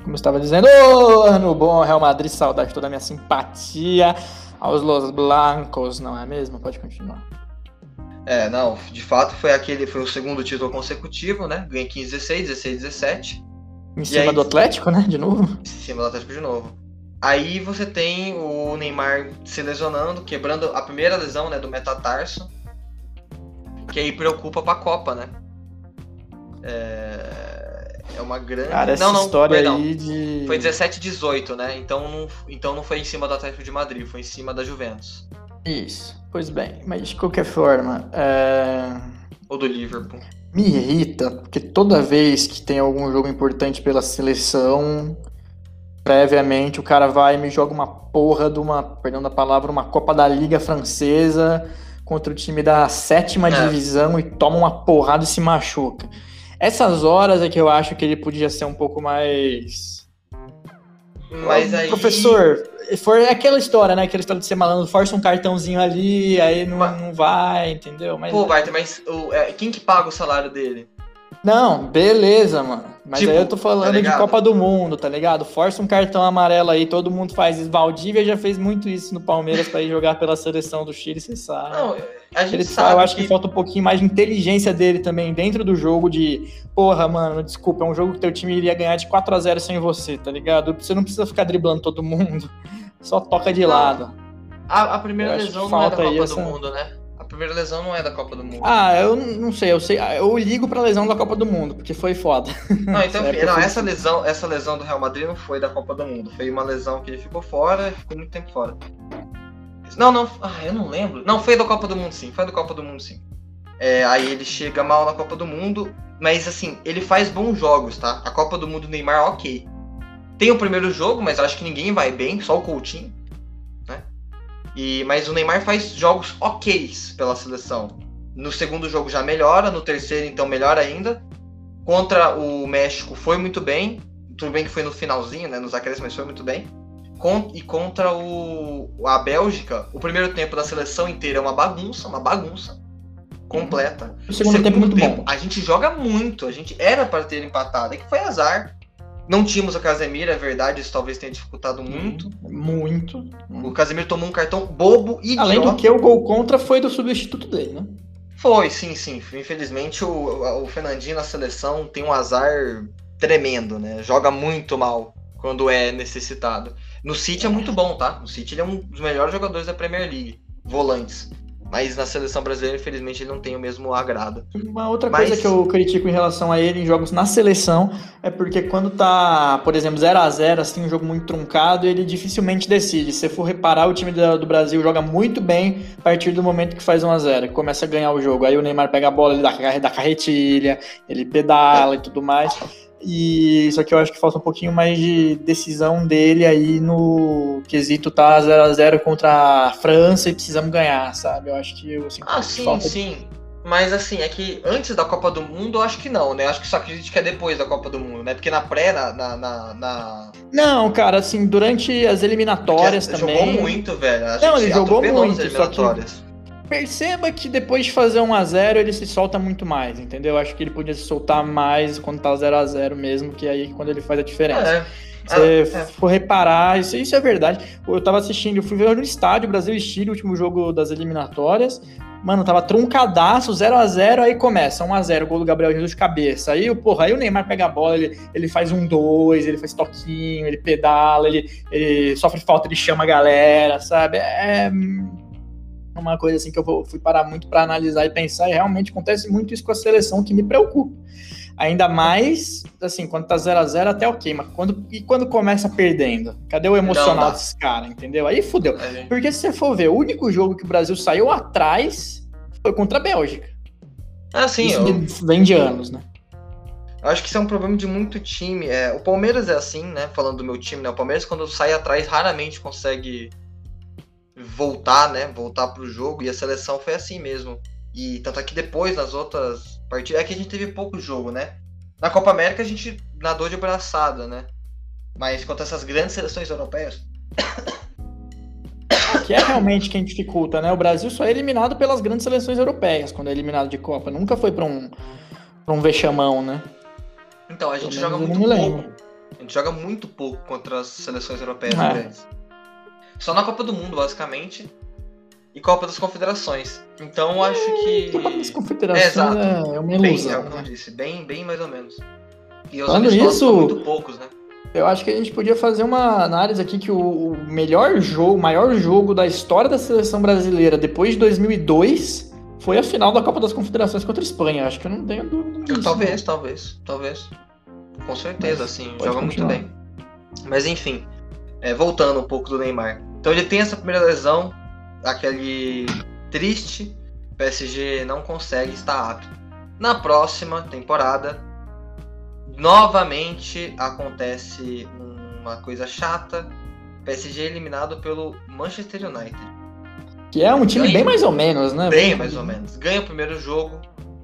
Como eu estava dizendo, ô, oh, ano bom, Real Madrid, saudade toda a minha simpatia aos Los Blancos, não é mesmo? Pode continuar. É, não, de fato foi aquele, foi o segundo título consecutivo, né? Ganhei 15, 16, 16, 17. Em cima aí, do Atlético, né? De novo? Em cima do Atlético de novo. Aí você tem o Neymar se lesionando, quebrando a primeira lesão, né, do metatarso que aí preocupa pra Copa, né? É, é uma grande. Cara, essa não, não, história perdão. aí de. Foi 17 e 18, né? Então não, então não foi em cima do Atlético de Madrid, foi em cima da Juventus. Isso. Pois bem, mas de qualquer forma. É... Ou do Liverpool. Me irrita, porque toda vez que tem algum jogo importante pela seleção, previamente o cara vai e me joga uma porra de uma, perdão da palavra, uma Copa da Liga Francesa contra o time da sétima é. divisão e toma uma porrada e se machuca. Essas horas é que eu acho que ele podia ser um pouco mais. Mas aí. Professor, for aquela história, né? Aquela história de ser malandro, força um cartãozinho ali, aí não, não vai, entendeu? Mas, Pô, Bart, mas o, é, quem que paga o salário dele? Não, beleza, mano. Mas tipo, aí eu tô falando tá de Copa do Mundo, tá ligado? Força um cartão amarelo aí, todo mundo faz isso. Valdívia já fez muito isso no Palmeiras para ir jogar pela seleção do Chile, você sabe. Não, a gente Ele, sabe. Eu acho que... que... falta um pouquinho mais de inteligência dele também dentro do jogo de, porra, mano, desculpa, é um jogo que teu time iria ganhar de 4 a 0 sem você, tá ligado? Você não precisa ficar driblando todo mundo. Só toca de lado. A, a primeira lesão não é da Copa essa... do Mundo, né? Primeira lesão não é da Copa do Mundo. Ah, eu não sei, eu sei, eu ligo pra lesão da Copa do Mundo, porque foi foda. Não, então, enfim, não, essa lesão, essa lesão do Real Madrid não foi da Copa do Mundo, foi uma lesão que ele ficou fora, ficou muito tempo fora. Não, não, ah, eu não lembro. Não, foi da Copa do Mundo sim, foi da Copa do Mundo sim. É, aí ele chega mal na Copa do Mundo, mas assim, ele faz bons jogos, tá? A Copa do Mundo Neymar, ok. Tem o primeiro jogo, mas acho que ninguém vai bem, só o Coutinho. E, mas o Neymar faz jogos ok pela seleção. No segundo jogo já melhora, no terceiro então melhor ainda. Contra o México foi muito bem. Tudo bem que foi no finalzinho, né, nos acréscimos, mas foi muito bem. e contra o, a Bélgica, o primeiro tempo da seleção inteira é uma bagunça, uma bagunça completa. O segundo, segundo tempo, muito tempo, bom. a gente joga muito, a gente era para ter empatado, é que foi azar. Não tínhamos o Casemiro, é verdade, isso talvez tenha dificultado muito. Muito. O Casemiro tomou um cartão bobo e Além do que o gol contra foi do substituto dele, né? Foi, sim, sim. Infelizmente o, o Fernandinho na seleção tem um azar tremendo, né? Joga muito mal quando é necessitado. No City é muito bom, tá? No City ele é um dos melhores jogadores da Premier League, volantes. Mas na seleção brasileira, infelizmente, ele não tem o mesmo agrado. Uma outra Mas... coisa que eu critico em relação a ele em jogos na seleção é porque quando tá, por exemplo, 0 a 0 assim, um jogo muito truncado, ele dificilmente decide. Se for reparar, o time do Brasil joga muito bem a partir do momento que faz 1 a 0 começa a ganhar o jogo. Aí o Neymar pega a bola, ele dá, dá carretilha, ele pedala e tudo mais. E só que eu acho que falta um pouquinho mais de decisão dele aí no quesito tá 0 a 0 contra a França e precisamos ganhar, sabe? Eu acho que eu sinto Ah, sim, falta sim. Mas assim, é que antes da Copa do Mundo, eu acho que não, né? Eu acho que só crítica é depois da Copa do Mundo, né? Porque na pré, na. na, na, na... Não, cara, assim, durante as eliminatórias Porque também. Jogou muito, velho. A não, ele jogou muito. Só que perceba que depois de fazer 1 a 0 ele se solta muito mais, entendeu? Acho que ele podia se soltar mais quando tá 0 a 0 mesmo, que é aí quando ele faz a diferença. É. Se é. for reparar, isso, isso é verdade. Eu tava assistindo, eu fui ver no estádio Brasil e Chile, o último jogo das eliminatórias. Mano, tava truncadaço, 0 a 0 aí começa, 1 a 0 gol do Gabriel Jesus de cabeça. Aí, porra, aí o Neymar pega a bola, ele, ele faz um 2, ele faz toquinho, ele pedala, ele, ele sofre falta, ele chama a galera, sabe? É, uma coisa assim que eu vou, fui parar muito para analisar e pensar, e realmente acontece muito isso com a seleção que me preocupa. Ainda mais, assim, quando tá 0 a 0 até ok, mas quando, e quando começa perdendo? Cadê o emocional desses caras, entendeu? Aí fudeu. É. Porque se você for ver, o único jogo que o Brasil saiu atrás foi contra a Bélgica. Ah, sim. Isso eu... vem de anos, né? Acho que isso é um problema de muito time. É, o Palmeiras é assim, né? Falando do meu time, né? O Palmeiras, quando sai atrás, raramente consegue voltar, né? Voltar pro jogo. E a seleção foi assim mesmo. E tanto é que depois, nas outras partidas, é que a gente teve pouco jogo, né? Na Copa América a gente nadou de braçada, né? Mas contra essas grandes seleções europeias. Que é realmente quem dificulta, né? O Brasil só é eliminado pelas grandes seleções europeias quando é eliminado de Copa. Nunca foi para um, pra um vexamão, né? Então, a gente joga muito pouco. A gente joga muito pouco contra as seleções europeias é. grandes. Só na Copa do Mundo, basicamente. E Copa das Confederações. Então acho que. Copa das Confederações é, exato. é uma ilusão. Bem, é como eu disse, bem, bem mais ou menos. E os Falando isso, muito poucos, né? Eu acho que a gente podia fazer uma análise aqui que o melhor jogo, o maior jogo da história da seleção brasileira depois de 2002 foi a final da Copa das Confederações contra a Espanha. Acho que eu não tenho dúvida disso. Talvez, talvez, talvez. Com certeza, Mas sim. Joga continuar. muito bem. Mas enfim, é, voltando um pouco do Neymar. Então ele tem essa primeira lesão, aquele triste, PSG não consegue estar apto. Na próxima temporada, novamente acontece uma coisa chata. PSG é eliminado pelo Manchester United. Que é um time Ganha, bem mais ou menos, né? Bem mais ou menos. Ganha o primeiro jogo,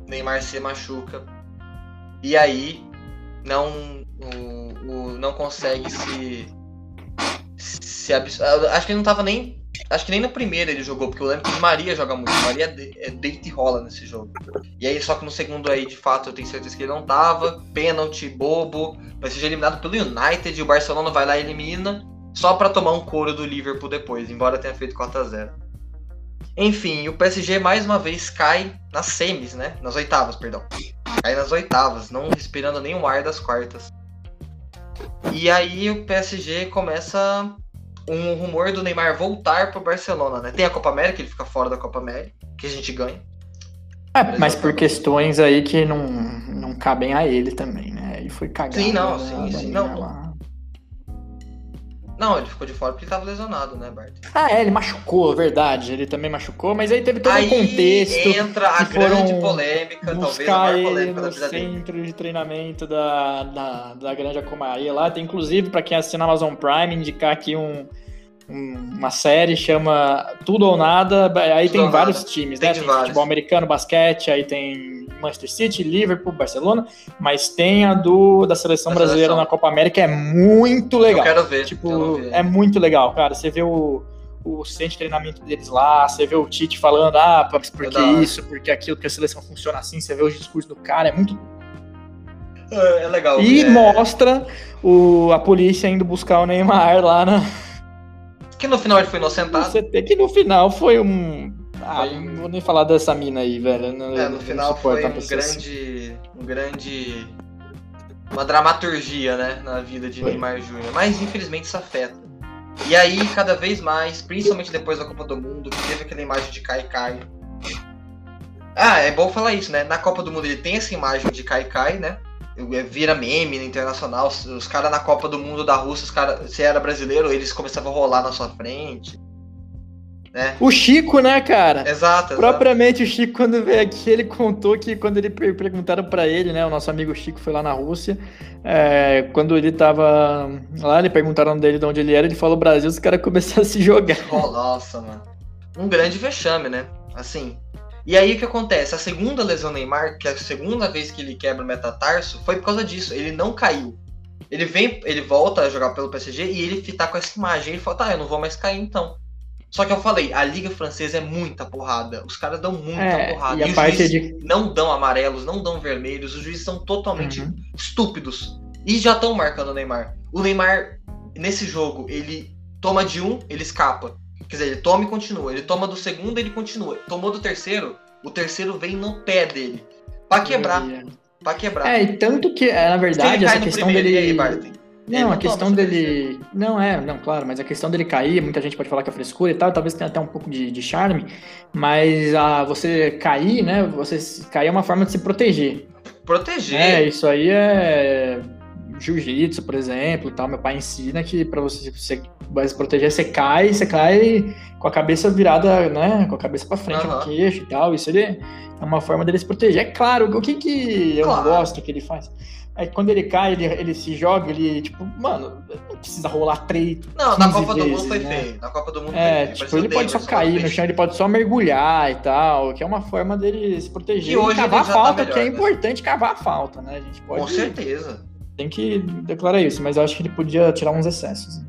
Neymar se machuca. E aí não, o, o, não consegue se se. Acho que ele não tava nem. Acho que nem no primeiro ele jogou, porque eu lembro que Maria joga muito. Maria é deita e rola nesse jogo. E aí, só que no segundo aí, de fato, eu tenho certeza que ele não tava. Pênalti, bobo. Vai ser eliminado pelo United e o Barcelona vai lá e elimina. Só para tomar um couro do Liverpool depois, embora tenha feito 4x0. Enfim, o PSG mais uma vez cai nas semis, né? Nas oitavas, perdão. Cai nas oitavas, não respirando nenhum ar das quartas. E aí o PSG começa um rumor do Neymar voltar pro Barcelona, né? Tem a Copa América, ele fica fora da Copa América, que a gente ganha. É, mas por questões aí que não, não cabem a ele também, né? Ele foi cagado. Sim, não, sim, sim. Não, não, ele ficou de fora porque ele tava lesionado, né, Bart? Ah, é, ele machucou, verdade. Ele também machucou, mas aí teve todo aí um contexto. entra a grande polêmica, talvez a maior polêmica da vida centro dele. de treinamento da, da, da Grande Acomaria lá. Tem, inclusive, para quem assina Amazon Prime, indicar aqui um, uma série chama Tudo ou Nada. Aí Tudo tem vários nada. times, tem né? Tem vários. futebol americano, basquete, aí tem Manchester City, Liverpool, Barcelona, mas tem a do da seleção da brasileira seleção. na Copa América, é muito legal. Eu quero ver. Tipo, quero ver. é muito legal, cara. Você vê o, o centro de treinamento deles lá, você vê o Tite falando, ah, porque é isso, porque aquilo, que a seleção funciona assim, você vê os discursos do cara, é muito. É, é legal. E é... mostra o, a polícia indo buscar o Neymar lá na. Que no final ele foi inocentado. Você tem que no final foi um. Ah, foi... não vou nem falar dessa mina aí, velho. Não, é, no final foi um grande. Assim. Um grande. Uma dramaturgia, né? Na vida de foi. Neymar Júnior. Mas infelizmente isso afeta. E aí, cada vez mais, principalmente depois da Copa do Mundo, que teve aquela imagem de Kai Kai. Ah, é bom falar isso, né? Na Copa do Mundo ele tem essa imagem de Kai Kai, né? É, vira meme na internacional. Os caras na Copa do Mundo da Rússia, os cara, se era brasileiro, eles começavam a rolar na sua frente. Né? O Chico, né, cara? Exato, exato. Propriamente o Chico, quando veio aqui, ele contou que quando ele perguntaram para ele, né, o nosso amigo Chico foi lá na Rússia, é, quando ele tava lá, ele perguntaram dele de onde ele era, ele falou Brasil, os caras começaram a se jogar. Oh, nossa, mano. Um grande vexame, né? Assim. E aí o que acontece? A segunda lesão Neymar, que é a segunda vez que ele quebra o metatarso, foi por causa disso. Ele não caiu. Ele vem, ele volta a jogar pelo PSG e ele tá com essa imagem. Ele fala, tá, eu não vou mais cair então. Só que eu falei, a Liga Francesa é muita porrada. Os caras dão muita é, porrada. E, e os juízes de... não dão amarelos, não dão vermelhos. Os juízes são totalmente uhum. estúpidos. E já estão marcando o Neymar. O Neymar, nesse jogo, ele toma de um, ele escapa. Quer dizer, ele toma e continua. Ele toma do segundo, ele continua. Tomou do terceiro, o terceiro vem no pé dele. Pra quebrar. Pra quebrar. É, e tanto que, é, na verdade, essa questão primeiro, dele. Aí, Barton? Não, a questão dele. Não, é, não, claro, mas a questão dele cair, muita gente pode falar que é frescura e tal, talvez tenha até um pouco de, de charme, mas a, você cair, né? Você cair é uma forma de se proteger. Proteger? É, isso aí é jiu-jitsu, por exemplo, tal. Meu pai ensina que para você, você vai se proteger, você cai, você cai com a cabeça virada, né? Com a cabeça para frente, uhum. no queixo e tal. Isso ele é uma forma dele se proteger. É claro, o que que eu claro. gosto que ele faz? Aí quando ele cai, ele, ele se joga, ele, tipo, mano, não precisa rolar treito. Não, na Copa vezes, do Mundo foi né? feio. Na Copa do Mundo é, foi feio. Tipo, ele pode só cair no chão, ele pode só mergulhar e tal, que é uma forma dele se proteger. E, hoje cavar a tá falta, tá melhor, que é né? importante cavar a falta, né? A gente pode. Com certeza. Tem que declarar isso, mas eu acho que ele podia tirar uns excessos.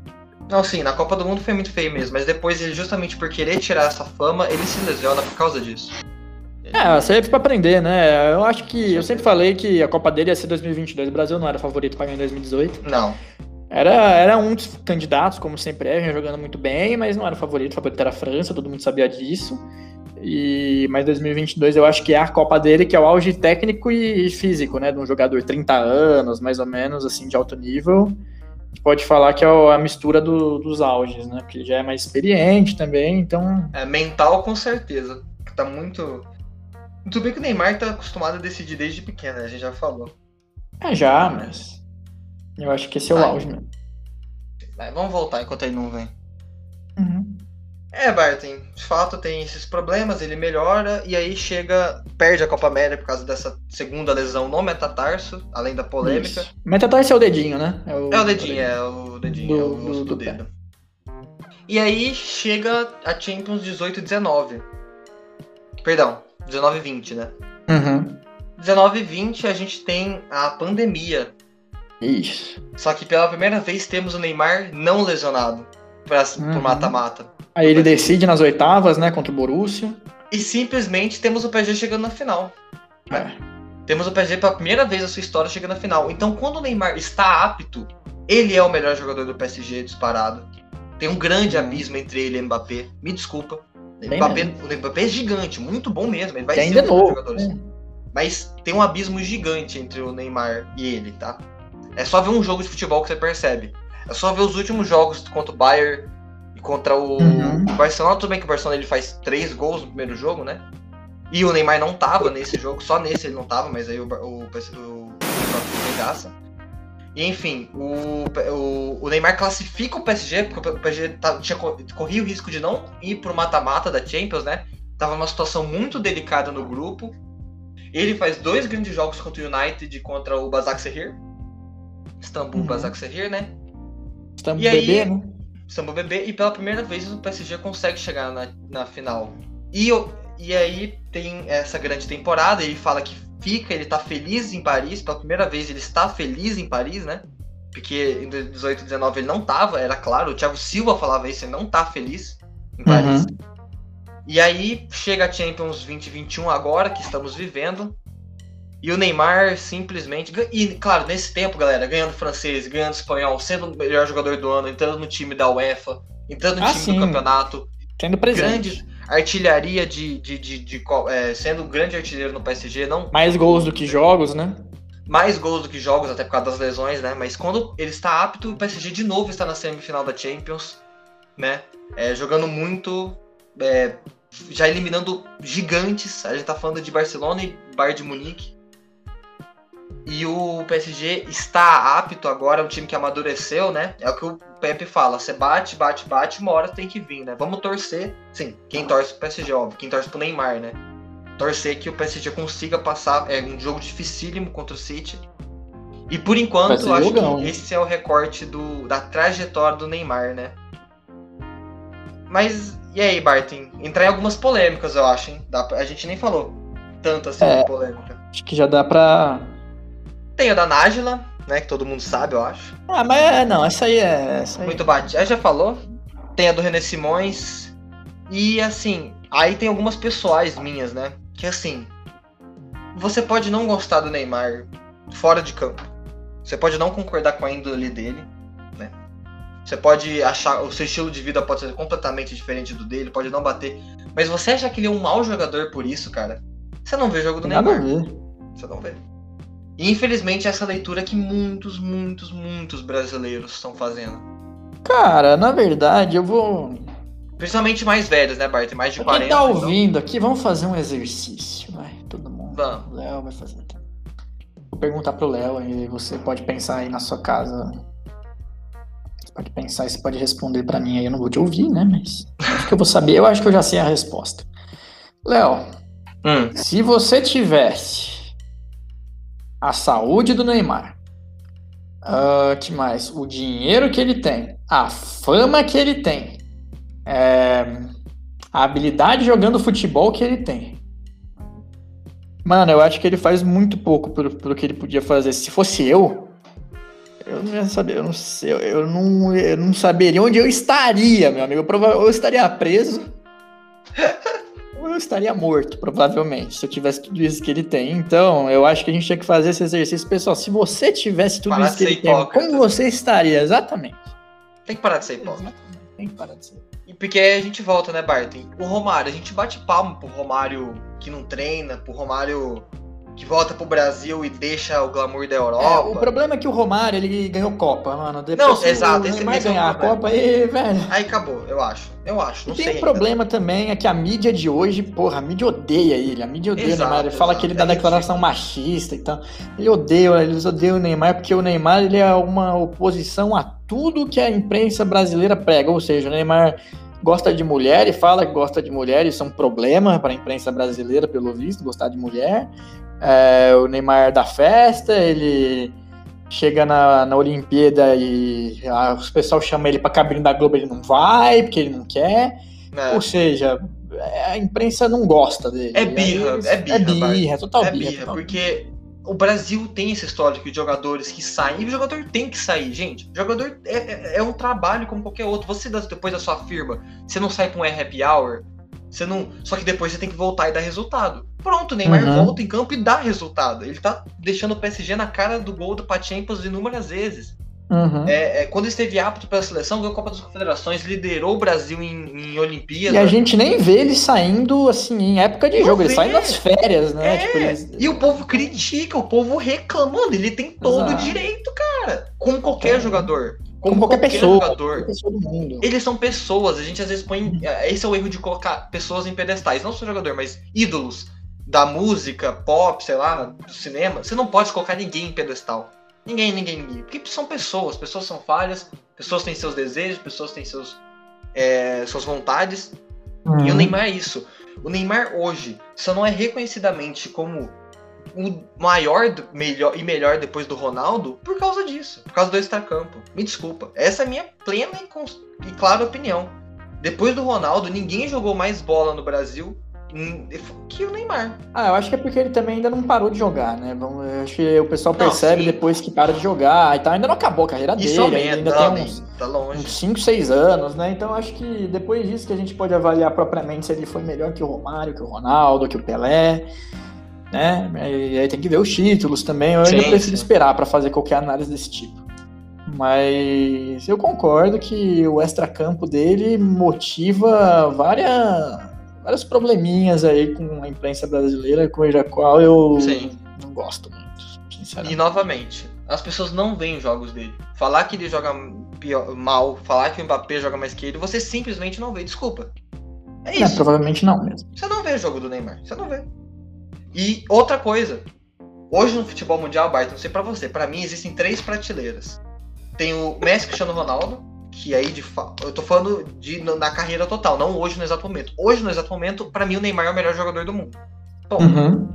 Não, sim, na Copa do Mundo foi muito feio mesmo, mas depois ele, justamente por querer tirar essa fama, ele se lesiona por causa disso. É, sempre pra aprender, né? Eu acho que. Eu sempre falei que a Copa dele ia ser 2022. O Brasil não era favorito pra ganhar em 2018. Não. Era, era um dos candidatos, como sempre é, jogando muito bem, mas não era favorito. O favorito era a França, todo mundo sabia disso. E, mas 2022 eu acho que é a Copa dele, que é o auge técnico e físico, né? De um jogador 30 anos, mais ou menos, assim, de alto nível. A gente pode falar que é a mistura do, dos auges, né? Porque ele já é mais experiente também, então. É, mental com certeza. Tá muito tudo bem que o Neymar tá acostumado a decidir desde pequeno, né? A gente já falou. É, já, mas. Eu acho que esse é o auge mesmo. Vai, vamos voltar enquanto ele não vem. Uhum. É, Barton, de fato tem esses problemas, ele melhora e aí chega, perde a Copa América por causa dessa segunda lesão no metatarso, além da polêmica. Isso. Metatarso é o dedinho, né? É o, é o dedinho, é o dedinho, do, é o do, do, do dedo. E aí chega a Champions 18 19. Perdão, 19 e 20, né? Uhum. 19 e 20 a gente tem a pandemia. Isso. Só que pela primeira vez temos o Neymar não lesionado pra, uhum. mata-mata. Aí ele decide nas oitavas, né, contra o Borussia. E simplesmente temos o PSG chegando na final. É. Temos o PSG pela primeira vez na sua história chegando na final. Então, quando o Neymar está apto, ele é o melhor jogador do PSG disparado. Tem um grande abismo entre ele e Mbappé. Me desculpa. O Mbappé, o Mbappé é gigante, muito bom mesmo. Ele vai ser ainda um novo. jogador. Assim. Mas tem um abismo gigante entre o Neymar e ele, tá? É só ver um jogo de futebol que você percebe. É só ver os últimos jogos contra o Bayern e contra o, uhum. o Barcelona. Tudo bem que o Barcelona ele faz três gols no primeiro jogo, né? E o Neymar não tava nesse jogo, só nesse ele não tava, mas aí o, o, o, o, o regaça. E enfim, o, o, o, Neymar classifica o PSG, porque o PSG tá, tinha, corria o risco de não ir pro mata-mata da Champions, né? Tava numa situação muito delicada no grupo. Ele faz dois grandes jogos contra o United e contra o Basak Sehir. Istambul, uhum. Basak Sehir, né? Istambul e BB, né? Istambul BB, e pela primeira vez o PSG consegue chegar na, na final. E, e aí tem essa grande temporada, ele fala que fica, ele tá feliz em Paris, pela primeira vez ele está feliz em Paris, né? Porque em 18 19 ele não tava, era claro, o Thiago Silva falava isso, ele não tá feliz em Paris. Uhum. E aí chega a Champions 2021 agora, que estamos vivendo, e o Neymar simplesmente. E, claro, nesse tempo, galera, ganhando francês, ganhando espanhol, sendo o melhor jogador do ano, entrando no time da UEFA, entrando no ah, time sim. do campeonato. Tendo presente. Grande artilharia de. de, de, de, de é, sendo um grande artilheiro no PSG. Não, Mais gols do que jogos, né? Mais gols do que jogos, até por causa das lesões, né? Mas quando ele está apto, o PSG de novo está na semifinal da Champions, né? É, jogando muito. É, já eliminando gigantes. A gente tá falando de Barcelona e Bayern de Munique. E o PSG está apto agora, é um time que amadureceu, né? É o que o Pepe fala: você bate, bate, bate, uma hora tem que vir, né? Vamos torcer. Sim, quem torce pro PSG, óbvio, quem torce pro Neymar, né? Torcer que o PSG consiga passar. É um jogo dificílimo contra o City. E por enquanto, eu acho jogão. que esse é o recorte do, da trajetória do Neymar, né? Mas e aí, Barton? Entrar em algumas polêmicas, eu acho, hein? Dá pra, a gente nem falou tanto assim é, de polêmica. Acho que já dá pra tem a da Nájila, né? Que todo mundo sabe, eu acho. Ah, mas é, não, essa aí é. Essa aí... Muito batida. Já falou. Tem a do René Simões. E assim, aí tem algumas pessoais minhas, né? Que assim. Você pode não gostar do Neymar fora de campo. Você pode não concordar com a índole dele, né? Você pode achar. O seu estilo de vida pode ser completamente diferente do dele, pode não bater. Mas você acha que ele é um mau jogador por isso, cara? Você não vê o jogo do Neymar. Você não vê. E infelizmente essa leitura que muitos, muitos, muitos brasileiros estão fazendo. Cara, na verdade, eu vou. Principalmente mais velhos, né, Bart? Mais de pra 40. Quem tá então. ouvindo então... aqui, vamos fazer um exercício, vai. Todo mundo. Vamos. O Léo vai fazer. Vou perguntar pro Léo e você pode pensar aí na sua casa. Você pode pensar e você pode responder para mim aí. Eu não vou te ouvir, né? Mas acho que eu vou saber. Eu acho que eu já sei a resposta. Léo, hum. se você tivesse a saúde do Neymar. Uh, que mais? O dinheiro que ele tem, a fama que ele tem, é, a habilidade jogando futebol que ele tem. Mano, eu acho que ele faz muito pouco pelo, pelo que ele podia fazer. Se fosse eu, eu não ia saber, eu não sei, eu não, eu não saberia onde eu estaria, meu amigo. Eu, eu estaria preso. estaria morto, provavelmente, se eu tivesse tudo isso que ele tem. Então, eu acho que a gente tinha que fazer esse exercício. Pessoal, se você tivesse tudo parar isso que ele hipócrita. tem, como você estaria? Exatamente. Tem que parar de ser hipócrita. Tem que parar de ser. E porque a gente volta, né, Barton? O Romário, a gente bate palmo pro Romário que não treina, pro Romário que volta pro Brasil e deixa o glamour da Europa. É, o problema é que o Romário, ele ganhou Copa, mano. Depois não, exato. Ele vai ganhar a Copa aí, velho. Aí acabou, eu acho. Eu acho, não e sei. Tem um problema também, é que a mídia de hoje, porra, a mídia odeia ele. A mídia odeia exato, o Neymar. Ele fala que ele dá é declaração isso. machista e tal. Ele odeia, eles odeiam o Neymar porque o Neymar ele é uma oposição a tudo que a imprensa brasileira prega. Ou seja, o Neymar gosta de mulher e fala que gosta de mulher, isso é um problema para a imprensa brasileira, pelo visto, gostar de mulher. É, o Neymar da festa, ele chega na, na Olimpíada e a, o pessoal chama ele para cabine da Globo, ele não vai, porque ele não quer. É. Ou seja, a imprensa não gosta dele. É birra, é birra. É birra, é total é birra. birra porque o Brasil tem esse histórico de jogadores que saem, e o jogador tem que sair, gente. O jogador é, é, é um trabalho como qualquer outro. Você, depois da sua firma, você não sai pra um happy hour, você não. Só que depois você tem que voltar e dar resultado. Pronto, Neymar uhum. volta em campo e dá resultado. Ele tá deixando o PSG na cara do gol do Champions inúmeras vezes. Uhum. É, é, quando esteve apto pela seleção, ganhou a Copa das Confederações, liderou o Brasil em, em Olimpíada. E a gente nem vê ele saindo assim em época de Não jogo, vê. ele sai nas férias, né? É. Tipo, ele... E o povo critica, o povo reclama, mano, ele tem todo o direito, cara. Como qualquer jogador. Como, como qualquer, qualquer, pessoa, jogador. Qualquer pessoa do mundo. Eles são pessoas, a gente às vezes põe. É, esse é o erro de colocar pessoas em pedestais, não só jogador, mas ídolos da música, pop, sei lá, do cinema. Você não pode colocar ninguém em pedestal. Ninguém, ninguém, ninguém. Porque são pessoas, pessoas são falhas, pessoas têm seus desejos, pessoas têm seus, é, suas vontades. Uhum. E o Neymar é isso. O Neymar hoje só não é reconhecidamente como o maior melhor, e melhor depois do Ronaldo por causa disso, por causa do extracampo. Me desculpa. Essa é a minha plena e, e clara opinião. Depois do Ronaldo, ninguém jogou mais bola no Brasil que o Neymar. Ah, eu acho que é porque ele também ainda não parou de jogar, né? Eu acho que o pessoal percebe não, depois que para de jogar e tal. Ainda não acabou a carreira dele, ainda, ainda tá, tem uns, tá longe. uns 5, 6 anos, né? Então acho que depois disso que a gente pode avaliar propriamente se ele foi melhor que o Romário, que o Ronaldo, que o Pelé. Né? E aí tem que ver os títulos também. Eu sim, ainda preciso sim. esperar para fazer qualquer análise desse tipo. Mas eu concordo que o extracampo dele motiva várias vários probleminhas aí com a imprensa brasileira, cuja qual eu Sim. não gosto muito, sinceramente. E novamente, as pessoas não veem jogos dele. Falar que ele joga pior, mal, falar que o Mbappé joga mais que ele, você simplesmente não vê. Desculpa. É, é isso. É, provavelmente não mesmo. Você não vê o jogo do Neymar. Você não vê. E outra coisa. Hoje no futebol mundial, Bart, não sei pra você, para mim existem três prateleiras. Tem o Messi Cristiano Ronaldo, que aí de fato. Eu tô falando de, na carreira total, não hoje no exato momento. Hoje, no exato momento, para mim o Neymar é o melhor jogador do mundo. Bom, uhum.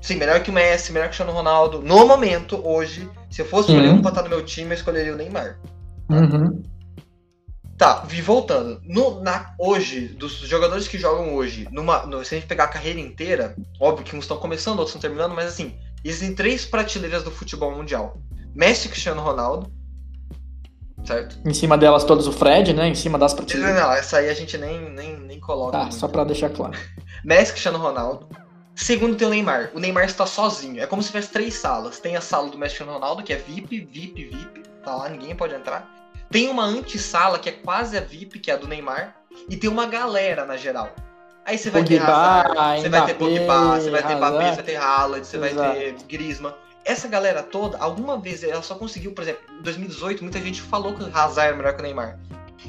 sim, melhor que o Messi, melhor que o Cristiano Ronaldo. No momento, hoje, se eu fosse escolher uhum. um pra estar no meu time, eu escolheria o Neymar. Tá? Uhum. Tá, vi voltando. No, na, hoje, dos jogadores que jogam hoje, numa, no, se a gente pegar a carreira inteira, óbvio que uns estão começando, outros estão terminando, mas assim, existem três prateleiras do futebol mundial: Messi Cristiano Ronaldo, certo? Em cima delas todos o Fred, né? Em cima das prateleiras. Não, não, essa aí a gente nem, nem, nem coloca. Tá, só pra deixar claro. Messi, Cristiano Ronaldo. Segundo tem o Neymar. O Neymar está sozinho. É como se tivesse três salas. Tem a sala do Messi Cristiano Ronaldo, que é VIP, VIP, VIP. Tá lá, ninguém pode entrar. Tem uma antessala, que é quase a VIP, que é a do Neymar. E tem uma galera na geral. Aí você vai Pogba, ter Hazard, você vai ter Pogba, você vai ter Mbappé, você vai ter Haaland, você vai ter Griezmann essa galera toda, alguma vez ela só conseguiu, por exemplo, em 2018, muita gente falou que o Hazard é melhor que o Neymar.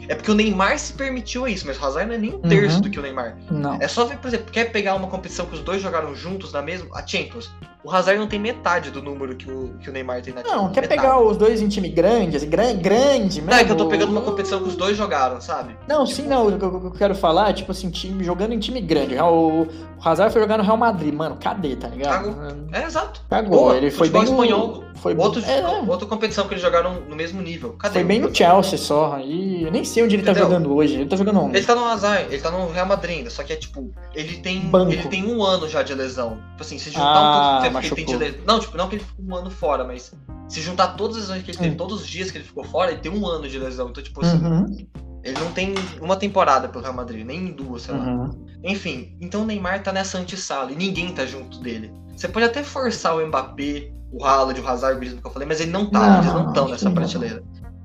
É porque o Neymar se permitiu isso, mas o Hazard não é nem um terço uhum. do que o Neymar. Não. É só ver, por exemplo, quer pegar uma competição que os dois jogaram juntos na mesma, a Champions. O Hazard não tem metade do número que o, que o Neymar tem na. Não, quer metade. pegar os dois em time grande, assim, grande, grande mesmo. Não, é que eu tô pegando uma competição que os dois jogaram, sabe? Não, tipo... sim, não. O que eu, quero falar é, tipo assim, time, jogando em time grande. O, o Hazard foi jogar no Real Madrid, mano, cadê, tá ligado? Cagou. É, exato. Cagou, Boa, ele foi bem espanhol. Foi Outro, é, Outra competição que eles jogaram no mesmo nível. Cadê? Foi bem no Chelsea só. Aí eu nem sei onde ele tá Entendeu? tá jogando hoje. Ele tá jogando onde? Ele tá no Azar, ele tá no Real Madrid ainda. Só que é tipo, ele tem, Banco. ele tem um ano já de lesão. Tipo assim, se juntar ah, um pouco que ele tem de. Não, tipo, não que ele ficou um ano fora, mas se juntar todas as lesões que ele teve, hum. todos os dias que ele ficou fora, ele tem um ano de lesão. Então, tipo assim. Uhum. Ele não tem uma temporada pelo Real Madrid, nem duas, sei uhum. lá. Enfim, então o Neymar tá nessa antessala e ninguém tá junto dele. Você pode até forçar o Mbappé o Haaland, o Hazard, o Griezmann que eu falei, mas ele não tá, não, eles não estão nessa prateleira.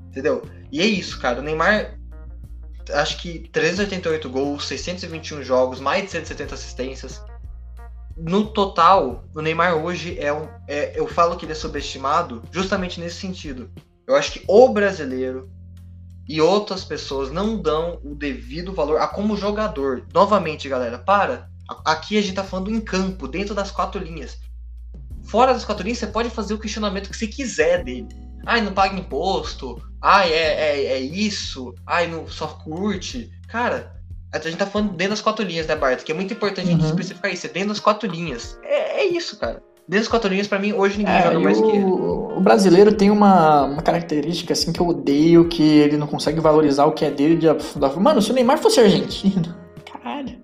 Entendeu? E é isso, cara. O Neymar, acho que 388 gols, 621 jogos, mais de 170 assistências. No total, o Neymar hoje é um. É, eu falo que ele é subestimado justamente nesse sentido. Eu acho que o brasileiro e outras pessoas não dão o devido valor a como jogador. Novamente, galera, para. Aqui a gente tá falando em campo, dentro das quatro linhas. Fora das quatro linhas, você pode fazer o questionamento que você quiser dele. Ai, não paga imposto. Ai, é, é, é isso. Ai, não só curte. Cara, a gente tá falando dentro das quatro linhas, né, Bart? Que é muito importante uhum. a gente uhum. especificar isso. É dentro das quatro linhas. É, é isso, cara. Dentro das quatro linhas, pra mim, hoje ninguém é, joga mais o, que ele. O brasileiro tem uma, uma característica, assim, que eu odeio, que ele não consegue valorizar o que é dele. De, mano, se o Neymar fosse argentino, caralho.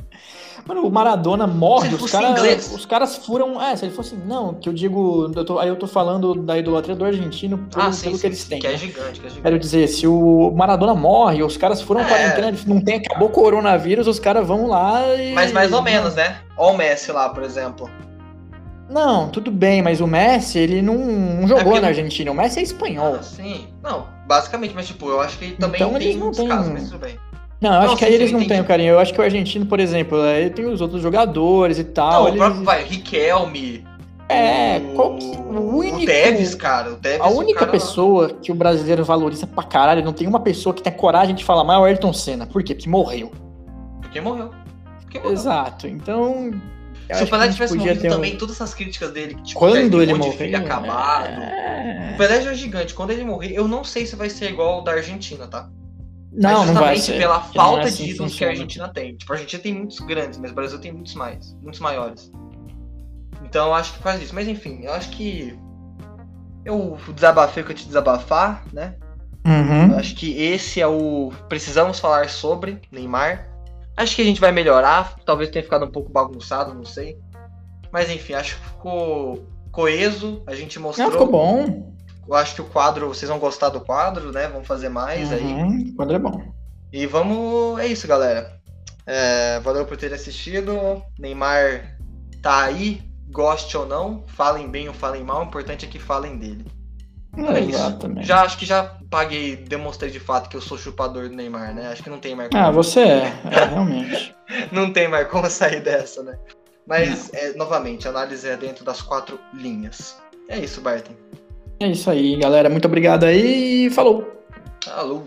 Mano, o Maradona morre, os caras os caras furam. É, se ele fosse. Não, que eu digo. Eu tô, aí eu tô falando da idolatria do argentino pelo, ah, sim, pelo sim, que eles têm. Que é gigante, que é gigante. Quero dizer, se o Maradona morre, os caras furam é. quarentena, não tem, acabou o coronavírus, os caras vão lá e. Mas mais ou menos, né? Olha o Messi lá, por exemplo. Não, tudo bem, mas o Messi, ele não, não jogou é na Argentina. O Messi é espanhol. Ah, sim. Não, basicamente, mas tipo, eu acho que também então, tem muitos casos, mas tudo bem. Não, eu acho que aí eles não têm o carinho. Eu acho que o argentino, por exemplo, ele tem os outros jogadores e tal. Não, eles... o próprio, vai, Riquelme. É, qual que, o único. O Tevez, cara. O Tevez, a única cara... pessoa que o brasileiro valoriza pra caralho, não tem uma pessoa que tem coragem de falar mais é o Ayrton Senna. Por quê? Porque morreu. Porque morreu. Porque morreu. Exato. Então. Se o Pelé tivesse morrido um... também, todas essas críticas dele, que tipo, quando ele morreu, acabado. É... O Pelé já é gigante. Quando ele morrer, eu não sei se vai ser igual o da Argentina, tá? Não, não vai ser. pela falta é assim de ídolos que a Argentina tem. Tipo, a Argentina tem muitos grandes, mas o Brasil tem muitos mais, muitos maiores. Então eu acho que faz isso. Mas enfim, eu acho que eu desabafei o que eu te desabafar, né? Uhum. Eu acho que esse é o. Precisamos falar sobre Neymar. Acho que a gente vai melhorar. Talvez tenha ficado um pouco bagunçado, não sei. Mas enfim, acho que ficou coeso. A gente mostrou. Não, ficou bom. Eu acho que o quadro, vocês vão gostar do quadro, né? Vamos fazer mais uhum, aí. O quadro é bom. E vamos. É isso, galera. É, valeu por ter assistido. Neymar tá aí, goste ou não. Falem bem ou falem mal. O importante é que falem dele. É, é Exatamente. Já acho que já paguei, demonstrei de fato que eu sou chupador do Neymar, né? Acho que não tem mais como. Ah, você é, é realmente. não tem mais como sair dessa, né? Mas, é, novamente, a análise é dentro das quatro linhas. É isso, Barton. É isso aí, galera. Muito obrigado aí e falou. Falou.